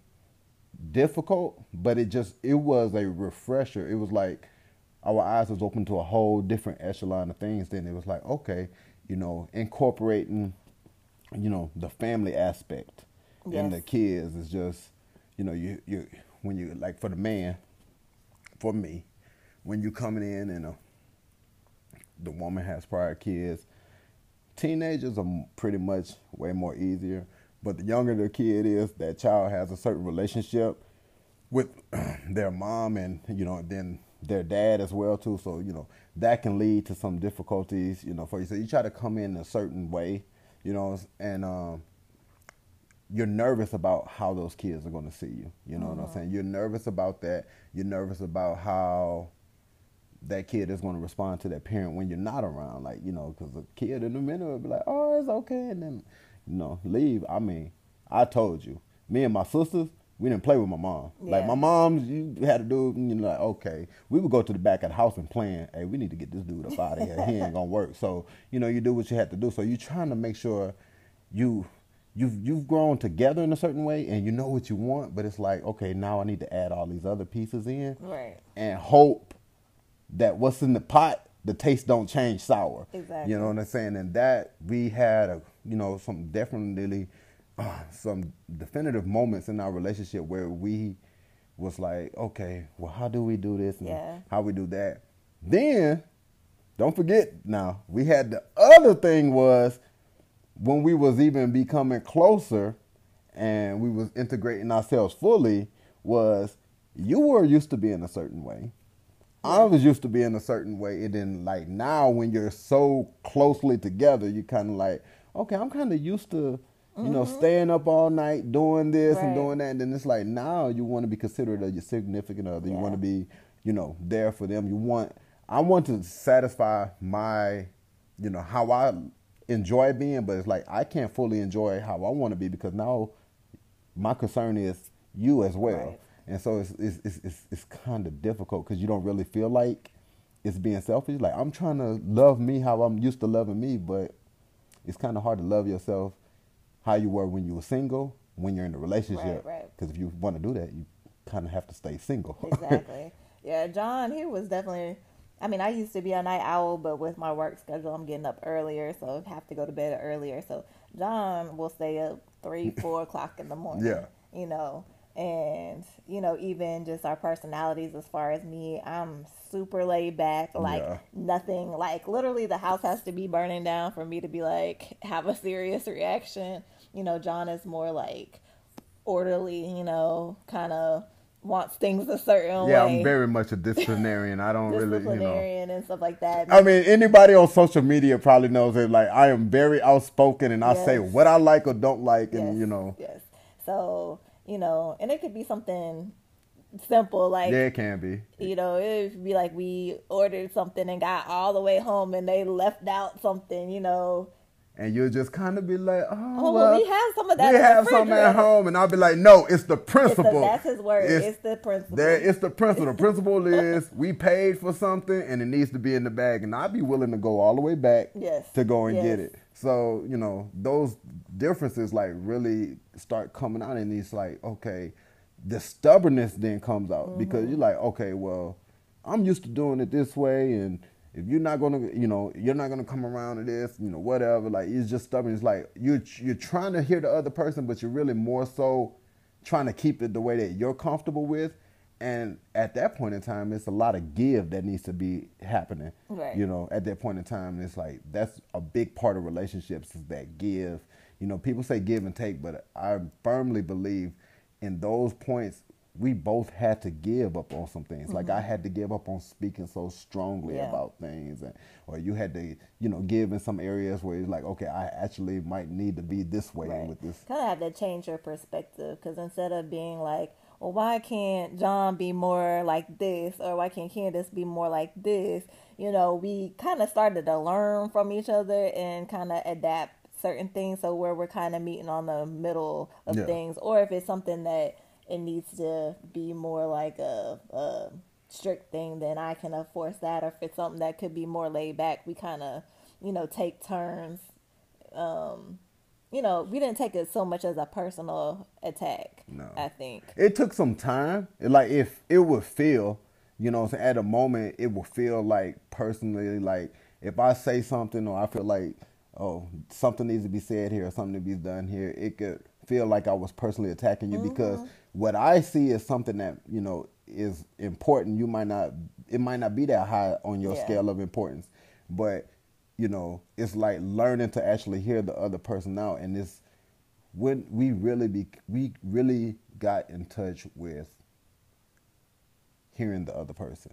B: difficult, but it just it was a refresher. It was like our eyes was open to a whole different echelon of things. Then it was like, okay, you know, incorporating, you know, the family aspect and the kids is just, you know, you you when you like for the man, for me, when you coming in and uh, the woman has prior kids, teenagers are pretty much way more easier. But the younger the kid is, that child has a certain relationship with [CLEARS THROAT] their mom and you know then their dad as well too. So you know that can lead to some difficulties. You know for you. So you try to come in a certain way, you know, and um, you're nervous about how those kids are going to see you. You know what I'm saying? You're nervous about that. You're nervous about how that kid is going to respond to that parent when you're not around. Like, you know, because a kid in a minute will be like, oh, it's okay. And then, you know, leave. I mean, I told you, me and my sisters, we didn't play with my mom. Like, my mom's, you had to do, you know, like, okay. We would go to the back of the house and plan, hey, we need to get this dude up out of here. he ain't going to work. So, you know, you do what you had to do. So you're trying to make sure you you've you've grown together in a certain way and you know what you want but it's like okay now i need to add all these other pieces in
A: Right.
B: and hope that what's in the pot the taste don't change sour
A: Exactly.
B: you know what i'm saying and that we had a you know some definitely [CLEARS THROAT] some definitive moments in our relationship where we was like okay well how do we do this and
A: Yeah.
B: how we do that? Then don't forget now we had the other thing was when we was even becoming closer and we was integrating ourselves fully was you were used to being a certain way. I was used to being a certain way. And then like now when you're so closely together you kind of like okay i'm kind of used to you know mm-hmm. staying up all night doing this and doing that. And then it's like now you want to be considerate of your significant other. You want to be you know there for them. You want i want to satisfy my you know how i enjoy being but it's like i can't fully enjoy how i want to be because now my concern is you as well.
A: Right.
B: and so it's it's it's, it's, it's kind of difficult because you don't really feel like it's being selfish. Like i'm trying to love me how i'm used to loving me but it's kind of hard to love yourself how you were when you were single when you're in a relationship
A: Right, right.
B: because if you want to do that you kind of have to stay single [LAUGHS]
A: exactly. Yeah, John, he was definitely. I mean, I used to be a night owl, but with my work schedule, I'm getting up earlier, so I have to go to bed earlier. So John will stay up three, [LAUGHS] four o'clock in the morning.
B: Yeah.
A: You know, and you know, even just our personalities. As far as me, I'm super laid back. Like
B: Yeah.
A: nothing. Like literally, the house has to be burning down for me to be like have a serious reaction. You know, John is more like orderly, you know, kind of wants things a certain
B: Yeah,
A: way.
B: I'm very much a disciplinarian. I don't really, you know.
A: disciplinarian and stuff like that.
B: I mean, anybody on social media probably knows that. Like, I am very outspoken, and I say what I like or don't like, and
A: yes,
B: you know,
A: Yes. So you know, and it could be something simple like
B: yeah, it can be.
A: you know, it would be like we ordered something and got all the way home and they left out something, you know.
B: And you'll just kind of be like, oh,
A: Oh,
B: well,
A: we have some of that.
B: we have something at home, and I'll be like, no, it's the
A: It's the,
B: principle.
A: that's his word.
B: It's-
A: It's, the principle.
B: There, it's the principle. The principle [LAUGHS] is we paid for something and it needs to be in the bag, and I'd be willing to go all the way back
A: Yes.
B: to go and get it. So you know those differences like really start coming out, and it's like okay, the stubbornness then comes out
A: Mm-hmm.
B: because you're like okay, well, I'm used to doing it this way, and if you're not gonna, you know, you're not gonna come around to this, you know, whatever. Like it's just stubborn. It's like you're you're trying to hear the other person, but you're really more so trying to keep it the way that you're comfortable with. And at that point in time, it's a lot of give that needs to be happening.
A: Right.
B: You know, at that point in time, it's like that's a big part of relationships is that give. You know, people say give and take, but I firmly believe in those points we both had to give up on some things. Like I had to give up on speaking so strongly
A: Mm-hmm. Yeah.
B: about things, and or you had to, you know, give in some areas where it's like, okay, I actually might need to be this way
A: Right.
B: with this.
A: Kind of have to change your perspective because instead of being like, well, why can't John be more like this or why can't Candace be more like this? You know, we kind of started to learn from each other and kind of adapt certain things. So where we're kind of meeting on the middle of
B: Yeah.
A: things, or if it's something that it needs to be more like a, a strict thing, then I can enforce that. Or if it's something that could be more laid back, we kind of, you know, take turns um, you know, we didn't take it so much as a personal attack.
B: No.
A: I think.
B: it took some time. It, like if it would feel, you know, what I'm saying, at a moment it would feel like personally, like if I say something or I feel like, oh, something needs to be said here or something to be done here, it could feel like I was personally attacking you because mm-hmm. What I see is something that you know is important. You might not, it might not be that high on your
A: Yeah.
B: scale of importance, but you know, it's like learning to actually hear the other person out, and it's when we really be we really got in touch with hearing the other person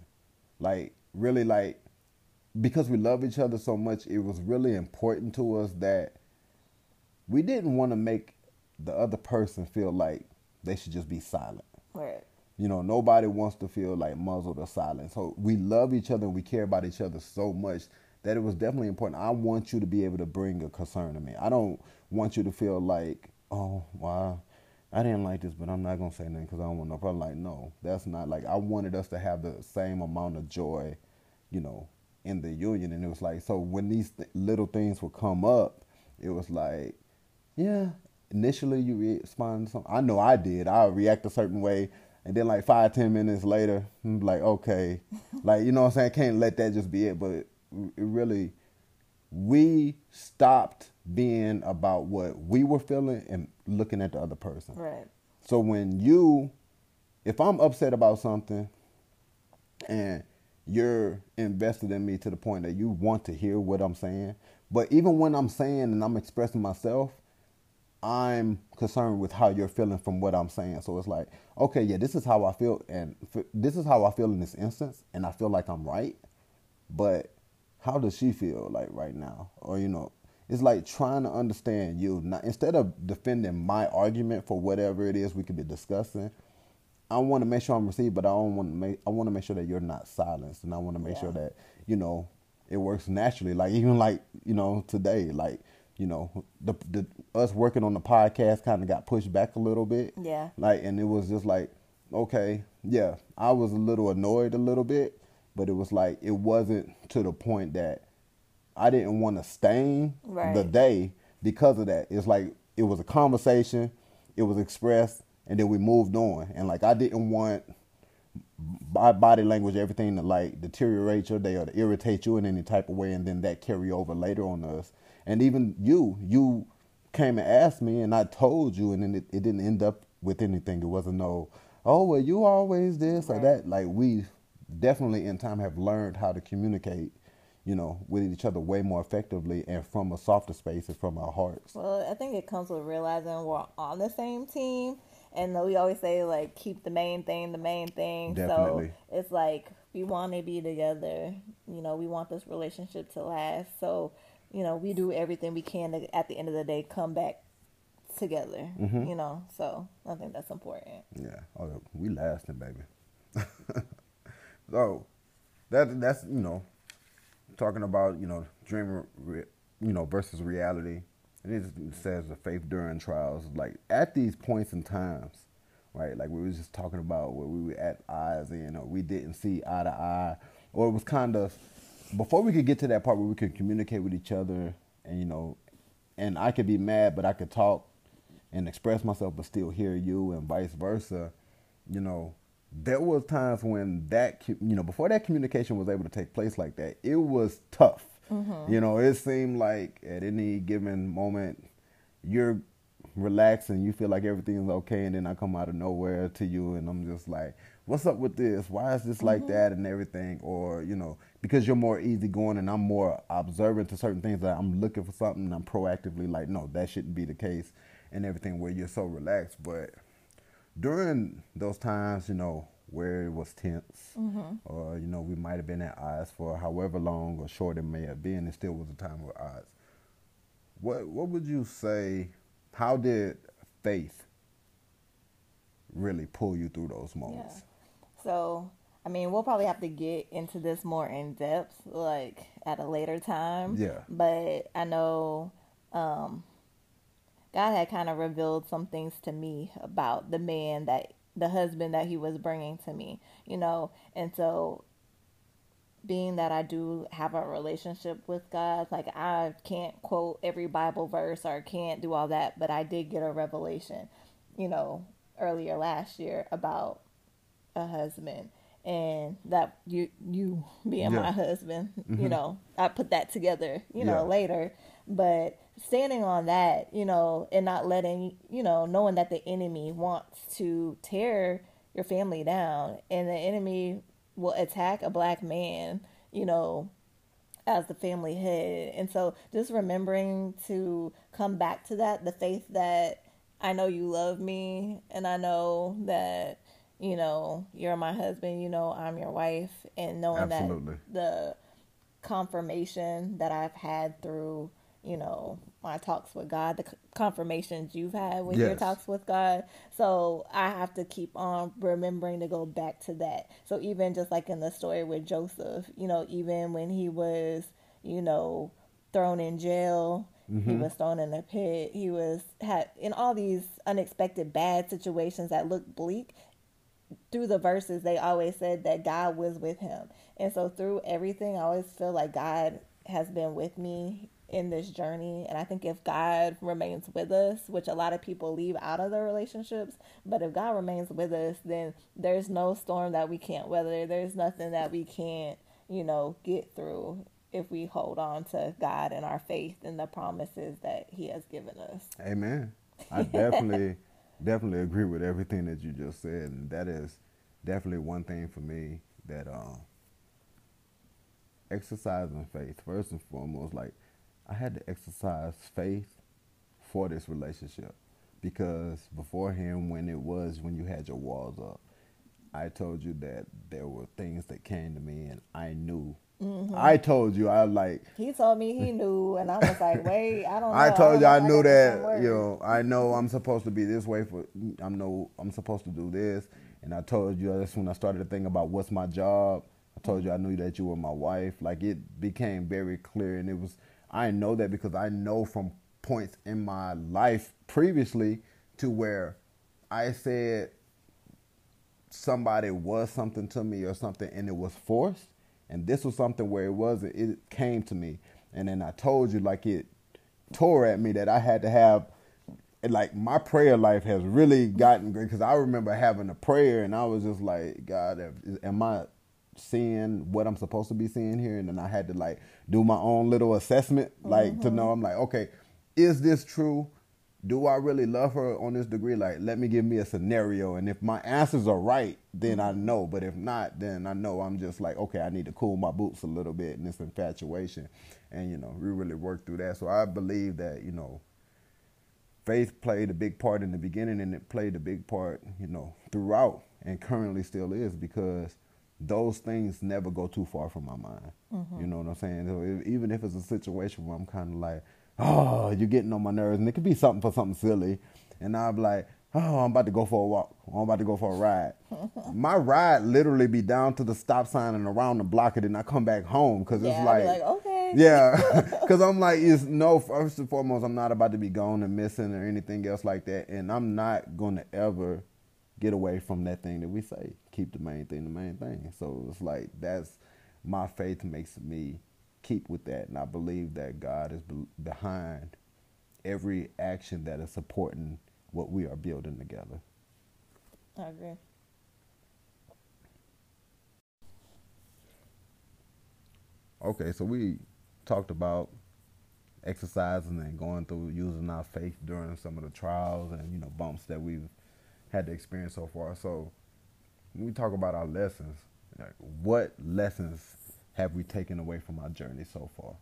B: like really like because we love each other so much it was really important to us that we didn't want to make the other person feel like they should just be silent
A: Right.
B: you know, nobody wants to feel like muzzled or silent. So we love each other and we care about each other so much that it was definitely important. I want you to be able to bring a concern to me. I don't want you to feel like, oh, wow, I didn't like this, but I'm not gonna say nothing because I don't want no problem. Like, no, that's not like I wanted us to have the same amount of joy, you know, in the union. And it was like, so when these th- little things would come up, it was like, yeah. Initially, you respond to something. I know I did. I react a certain way, and then like five, ten minutes later, I'm like, okay, [LAUGHS] like you know what I'm saying. Can't let that just be it. But it, it really, we stopped being about what we were feeling and looking at the other person.
A: Right.
B: So when you, if I'm upset about something, and you're invested in me to the point that you want to hear what I'm saying, but even when I'm saying and I'm expressing myself, I'm concerned with how you're feeling from what I'm saying. So it's like, okay, yeah, this is how I feel, and f- this is how I feel in this instance, and I feel like I'm right. But how does she feel like right now? Or you know, it's like trying to understand you. Not instead of defending my argument for whatever it is we could be discussing. I want to make sure I'm received, but I don't want to make. I want to make sure that you're not silenced, and I want to make sure that you know it works naturally. Like even like you know today, like you know the the us working on the podcast kind of got pushed back a little bit.
A: Yeah.
B: Like and it was just like okay, yeah, I was a little annoyed a little bit, but it was like it wasn't to the point that I didn't want to stain the day because of that. It's like it was a conversation, it was expressed, and then we moved on. And like I didn't want my body language, everything to like deteriorate your day or to irritate you in any type of way, and then that carry over later on us. And even you, you came and asked me, and I told you, and then it, it didn't end up with anything. It wasn't no, oh well, you always this or that. Like we definitely in time have learned how to communicate, you know, with each other way more effectively and from a softer space and from our hearts.
A: Well, I think it comes with realizing we're on the same team and we always say like keep the main thing the main thing.
B: Definitely.
A: So it's like we want to be together. You know, we want this relationship to last. So you know, we do everything we can to at the end of the day come back together.
B: Mm-hmm.
A: You know, so I think that's important.
B: Yeah. Oh, we lasting, baby. [LAUGHS] so that that's you know talking about you know dream re- you know versus reality. And it says the faith during trials. Like at these points in times, right? Like we were just talking about where we were at eyes in, or we didn't see eye to eye, or it was kind of before we could get to that part where we could communicate with each other, and you know, and I could be mad, but I could talk and express myself, but still hear you, and vice versa. You know, there was times when that you know before that communication was able to take place like that, it was tough. Mm-hmm. You know, it seemed like at any given moment you're relaxed and you feel like everything's okay, and then I come out of nowhere to you, and I'm just like, "What's up with this? Why is this like mm-hmm. that?" and everything, or you know, because you're more easygoing and I'm more observant to certain things that I'm looking for something, and I'm proactively like, "No, that shouldn't be the case," and everything where you're so relaxed, but during those times, you know, where it was tense, mm-hmm. or you know, we might have been at odds for however long or short it may have been, it still was a time of odds. What what would you say? How did faith really pull you through those moments?
A: So, I mean, we'll probably have to get into this more in depth, like at a later time.
B: Yeah.
A: But I know um, God had kind of revealed some things to me about the man that, the husband that he was bringing to me, you know, and so being that I do have a relationship with God, like I can't quote every Bible verse or can't do all that, but I did get a revelation, you know, earlier last year about a husband and that you you being
B: Yeah.
A: my husband, you mm-hmm. know, I put that together, you know,
B: Yeah.
A: later. But standing on that, you know, and not letting you know, knowing that the enemy wants to tear your family down and the enemy will attack a black man, you know, as the family head. And so just remembering to come back to that, the faith that I know you love me and I know that, you know, you're my husband, you know, I'm your wife, and knowing
B: Absolutely.
A: that the confirmation that I've had through, you know, my talks with God, the confirmations you've had with your talks with God. So I have to keep on remembering to go back to that. So even just like in the story with Joseph, you know, even when he was, you know, thrown in jail, he mm-hmm. was thrown in a pit, he was had in all these unexpected bad situations that looked bleak, through the verses they always said that God was with him. And so through everything I always feel like God has been with me in this journey and I think if God remains with us, which a lot of people leave out of their relationships, but if God remains with us, then there's no storm that we can't weather. There's nothing that we can't, you know, get through if we hold on to God and our faith and the promises that he has given us.
B: Amen. I definitely, [LAUGHS] definitely agree with everything that you just said, and that is definitely one thing for me that um, exercising faith first and foremost. Like I had to exercise faith for this relationship because beforehand, when it was when you had your walls up, I told you that there were things that came to me, and I knew. Mm-hmm. I told you I like
A: He told me he knew and I was like, Wait, I don't [LAUGHS] know.
B: I told you
A: don't
B: I knew that you know I know I'm supposed to be this way for I know I'm supposed to do this and I told you that's when I started to think about what's my job. I told you I knew that you were my wife. Like it became very clear and it was I know that because I know from points in my life previously to where I said somebody was something to me or something and it was forced and this was something where it wasn't it came to me. And then i told you like it tore at me that i had to have like my prayer life has really gotten great. Because i remember having a prayer and i was just like god am i seeing what i'm supposed to be seeing here? And then i had to like do my own little assessment like to mm-hmm. know. I'm like okay is this true do I really love her on this degree? Like, let me give me a scenario, and if my answers are right, then I know. But if not, then I know I'm just like, okay, I need to cool my boots a little bit in this infatuation, and you know, we really worked through that. So I believe that you know, faith played a big part in the beginning and it played a big part, you know, throughout and currently still is because those things never go too far from my mind. Mm-hmm. You know what I'm saying? So if, even if it's a situation where I'm kind of like, oh, you're getting on my nerves, and it could be something for something silly, and I'm like, oh, I'm about to go for a walk, I'm about to go for a ride. [LAUGHS] my ride literally be down to the stop sign and around the block, and then I come back home because
A: yeah,
B: it's like,
A: like okay,
B: yeah, [LAUGHS] [LAUGHS] because I'm like, it's no. First and foremost, I'm not about to be gone and missing or anything else like that, and I'm not gonna ever get away from that thing that we say. Keep the main thing the main thing. So it's like that's my faith makes me keep with that, and I believe that God is behind every action that is supporting what we are building together.
A: I agree.
B: Okay, so we talked about exercising and going through using our faith during some of the trials and you know bumps that we've had to experience so far. So when we talk about our lessons, like what lessons have we taken away from our journey so far?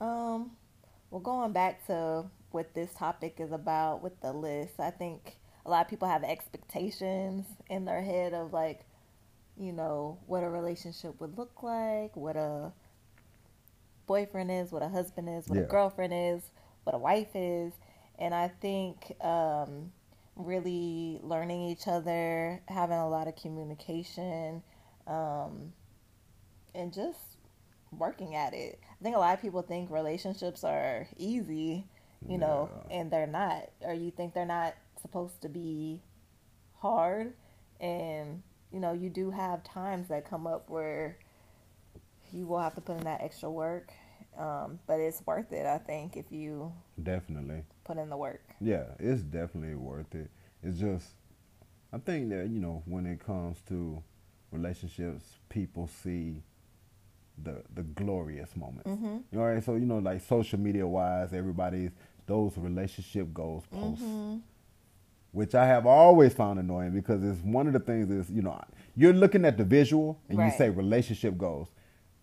A: Um, well, going back to what this topic is about with the list, I think a lot of people have expectations in their head of like, you know, what a relationship would look like, what a boyfriend is, what a husband is, what yeah. a girlfriend is, what a wife is. And I think um, really learning each other, having a lot of communication, um, and just working at it. I think a lot of people think relationships are easy, you yeah. know, and they're not. Or you think they're not supposed to be hard. And, you know, you do have times that come up where you will have to put in that extra work. Um, but it's worth it, I think, if you
B: definitely
A: put in the work.
B: Yeah, it's definitely worth it. It's just, I think that you know when it comes to relationships, people see the the glorious moments. Mm-hmm. You know, right? So you know, like social media wise, everybody's those relationship goals posts. Mm-hmm. Which I have always found annoying because it's one of the things is, you know, you're looking at the visual and right. you say relationship goals.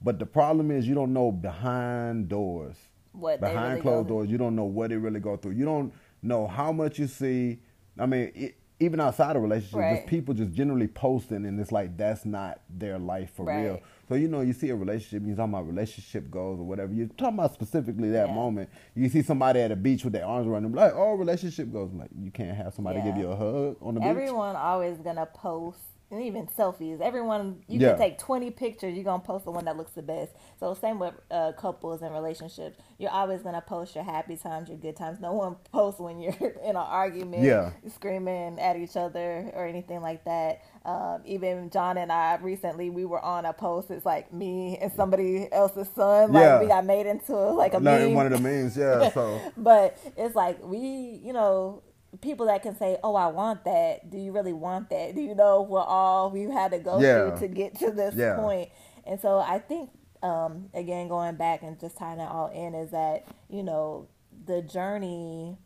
B: But the problem is you don't know behind doors.
A: What
B: behind
A: really
B: closed doors, you don't know what they really go through. You don't know how much you see. I mean, it, even outside of relationships, right. just people just generally posting, and it's like that's not their life for right. real. So you know, you see a relationship, you're talking about relationship goals or whatever. You're talking about specifically that yeah. moment. You see somebody at a beach with their arms around them, like, oh, relationship goals. I'm like, you can't have somebody yeah. give you a hug on the
A: Everyone
B: beach.
A: Everyone always gonna post and even selfies. Everyone, you yeah. can take 20 pictures, you're going to post the one that looks the best. So, same with uh, couples and relationships. You're always going to post your happy times, your good times. No one [LAUGHS] posts when you're in an argument,
B: yeah.
A: screaming at each other or anything like that. Um, even John and I recently, we were on a post. It's like me and somebody else's son. Like, yeah. we got made into like a
B: Not
A: meme.
B: one of the memes, yeah. So, [LAUGHS]
A: but it's like we, you know, people that can say, "Oh, I want that." Do you really want that? Do you know what all we've had to go yeah. through to get to this yeah. point? And so I think, um, again, going back and just tying it all in is that you know the journey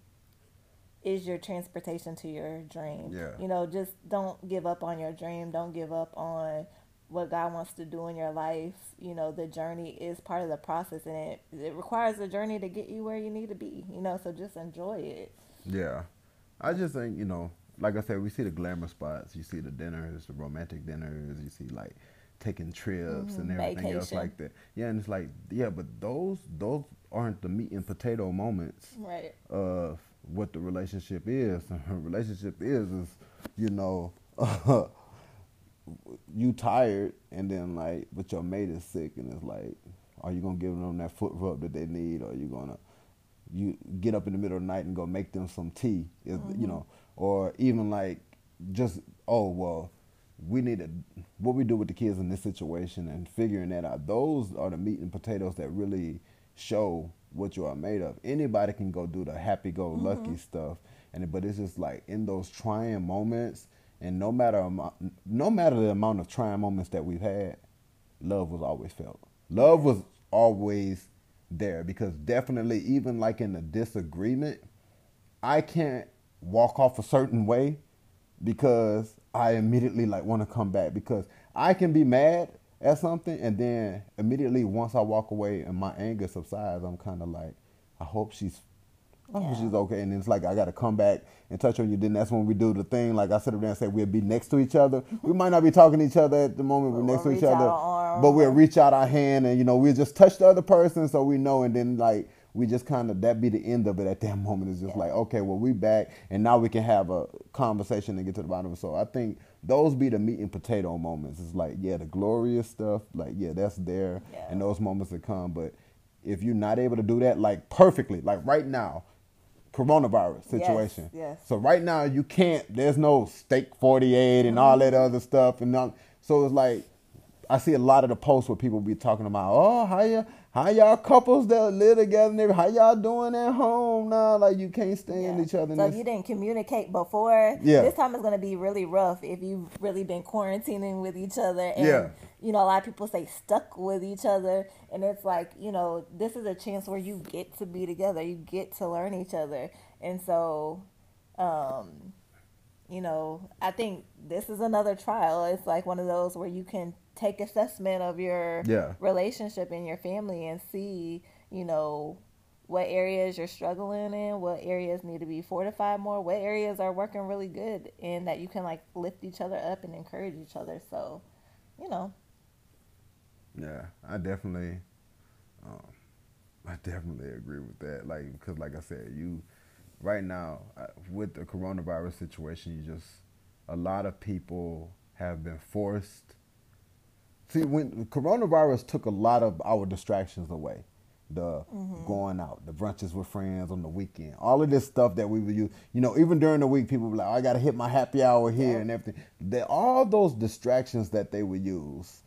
A: is your transportation to your dream.
B: Yeah.
A: You know, just don't give up on your dream. Don't give up on what God wants to do in your life. You know, the journey is part of the process and it, it requires a journey to get you where you need to be, you know, so just enjoy it.
B: Yeah. I just think you know, like I said, we see the glamour spots. You see the dinners, the romantic dinners. You see like taking trips mm-hmm. and everything Vacation. else like that. Yeah, and it's like yeah, but those those aren't the meat and potato moments
A: right.
B: of what the relationship is. [LAUGHS] Relationship is is you know. [LAUGHS] you tired and then like but your mate is sick and it's like are you gonna give them that foot rub that they need or are you gonna you get up in the middle of the night and go make them some tea, mm-hmm. you know, or even like just oh well, we need to what we do with the kids in this situation and figuring that out. Those are the meat and potatoes that really show what you are made of. Anybody can go do the happy go lucky mm-hmm. stuff, and but it's just like in those trying moments, and no matter no matter the amount of trying moments that we've had, love was always felt. Love was always there because definitely even like in a disagreement, I can't walk off a certain way because I immediately like want to come back because I can be mad at something and then immediately once I walk away and my anger subsides, I'm kind of like, I hope she's oh,
A: Yeah.
B: she's okay. And it's like I got to come back and touch on you. Then that's when we do the thing. Like I sit up there and say we'll be next to each other. We might not be talking to each other at the moment. We're
A: We'll
B: next to each other,
A: arm.
B: but we'll reach out our hand and you know we'll just touch the other person so we know. And then like we just kind of that be the end of it at that [LAUGHS] moment. It's just like okay, well we back and now we can have a conversation and get to the bottom of it. So I think those be the meat and potato moments. It's like yeah, the glorious stuff. Like yeah, that's there,
A: Yeah.
B: and those moments that come. But if you're not able to do that like perfectly, like right now, coronavirus situation.
A: yes. yes.
B: So right now you can't. There's no steak 48 and all
A: Mm-hmm.
B: that other stuff, and all, so it's like I see a lot of the posts where people be talking about, oh, how y- how y'all couples that live together and how y'all doing at home now? Like you can't stand
A: Yeah.
B: each other.
A: So if you didn't communicate before,
B: Yeah.
A: this time is going to be really rough if you've really been quarantining with each other. And,
B: Yeah.
A: you know, a lot of people say stuck with each other. And it's like, you know, this is a chance where you get to be together, you get to learn each other. And so, um, you know, I think this is another trial. It's like one of those where you can take assessment of your
B: Yeah.
A: relationship and your family and see, you know, what areas you're struggling in, what areas need to be fortified more, what areas are working really good, and that you can like lift each other up and encourage each other. So, you know,
B: Yeah, I definitely, um, I definitely agree with that. Like, because like I said, you, right now uh, with the coronavirus situation, you just a lot of people have been forced. See, when coronavirus took a lot of our distractions away, the mm-hmm. going out, the brunches with friends on the weekend, all of this stuff that we would use. You know, even during the week, people were like, oh, "I got to hit my happy hour here and everything." They, all those distractions that they would use,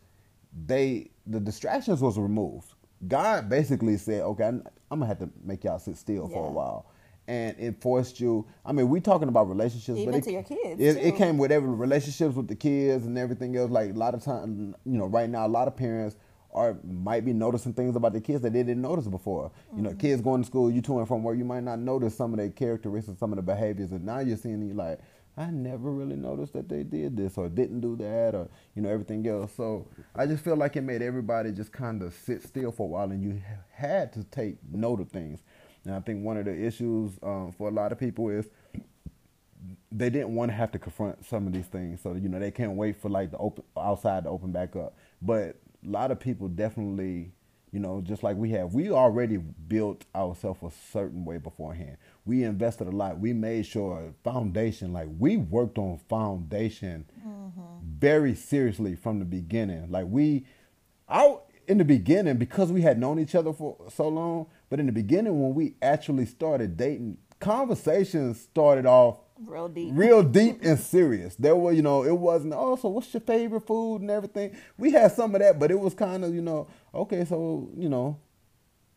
B: they the distractions was removed. God basically said, "Okay, I'm, I'm gonna have to make y'all sit still for a while," and it forced you. I mean, we're talking about relationships,
A: Even
B: but it,
A: to your kids,
B: It, it came with every relationships with the kids and everything else. Like a lot of time, you know, right now, a lot of parents are might be noticing things about their kids that they didn't notice before. You know, kids mm-hmm. going to school, you to and from where you might not notice some of their characteristics, some of the behaviors, and now you're seeing you like, I never really noticed that they did this or didn't do that or you know everything else. So I just feel like it made everybody just kind of sit still for a while, and you had to take note of things. And I think one of the issues um, for a lot of people is they didn't want to have to confront some of these things. So you know they can't wait for like the open outside to open back up. But a lot of people definitely, you know, just like we have, we already built ourselves a certain way beforehand. We invested a lot. We made sure foundation, like we worked on foundation very seriously from the beginning. Like we, I in the beginning because we had known each other for so long. But in the beginning, when we actually started dating, conversations started off
A: real deep.
B: real [LAUGHS] deep and serious. There were, you know, it wasn't, oh, so what's your favorite food and everything. We had some of that, but it was kind of, you know, okay, so, you know,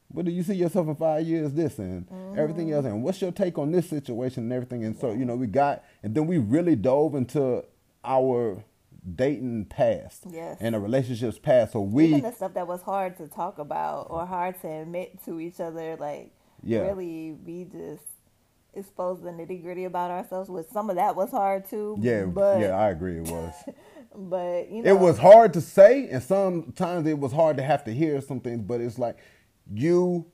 B: what do you see yourself in five years? This and mm-hmm. everything else. And what's your take on this situation and everything? And so, you know, we got, and then we really dove into our dating past
A: Yes.
B: and the relationships past. So we,
A: Even the stuff that was hard to talk about or hard to admit to each other, like
B: Yeah.
A: really we just exposed the nitty gritty about ourselves. Which some of that was hard too.
B: yeah,
A: but
B: yeah, I agree. It was. [LAUGHS]
A: but you know,
B: it was hard to say, and sometimes it was hard to have to hear some things. But it's like you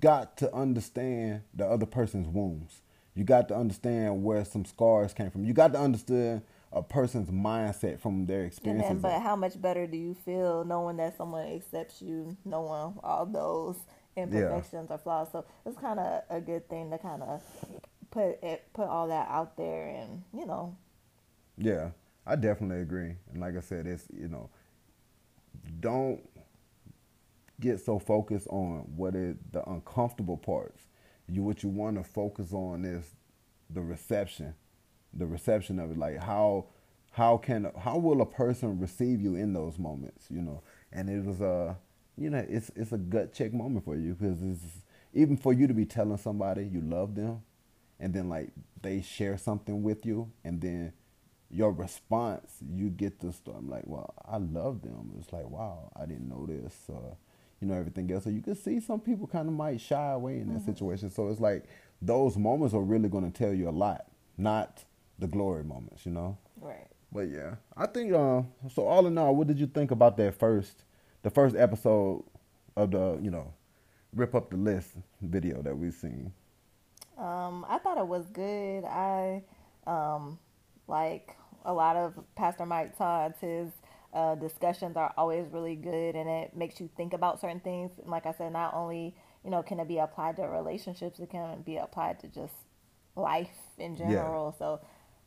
B: got to understand the other person's wounds. You got to understand where some scars came from. You got to understand a person's mindset from their experiences.
A: then, but how much better do you feel knowing that someone accepts you, knowing all those imperfections or flaws? So it's kind of a good thing to kind of put it, put all that out there, and you know,
B: Yeah, I definitely agree. And like I said, it's you know, don't get so focused on what is the uncomfortable parts. You what you want to focus on is the reception, the reception of it. Like how how can how will a person receive you in those moments? You know, and it was a you know it's it's a gut check moment for you because it's even for you to be telling somebody you love them and then like they share something with you and then your response you get this i'm like well i love them it's like wow i didn't know this uh, you know everything else so you can see some people kind of might shy away in that situation so it's like those moments are really going to tell you a lot not the glory moments you know
A: right?
B: but yeah i think uh, so all in all what did you think about that first the first episode of the you know rip up the list video that we've seen
A: Um, I thought it was good. I um, like a lot of Pastor Mike Todd's his uh, discussions are always really good, and it makes you think about certain things. And like I said, not only you know can it be applied to relationships, it can be applied to just life in general. So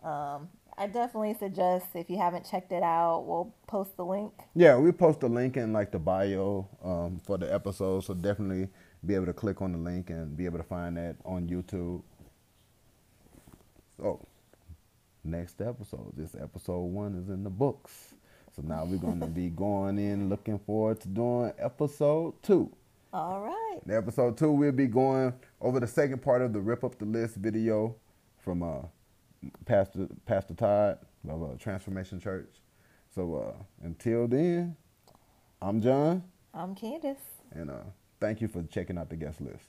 A: um, I definitely suggest if you haven't checked it out, we'll post the link.
B: Yeah, we post the link in like the bio um, for the episode, so definitely be able to click on the link and be able to find that on YouTube. So, next episode, this episode one is in the books. So now we're going to be [LAUGHS] going in looking forward to doing episode two.
A: All right.
B: In episode two, we'll be going over the second part of the Rip Up the List video from uh, Pastor Pastor Todd of uh, Transformation Church. So uh, until then, I'm John,
A: I'm Candace.
B: and uh, thank you for checking out the guest list.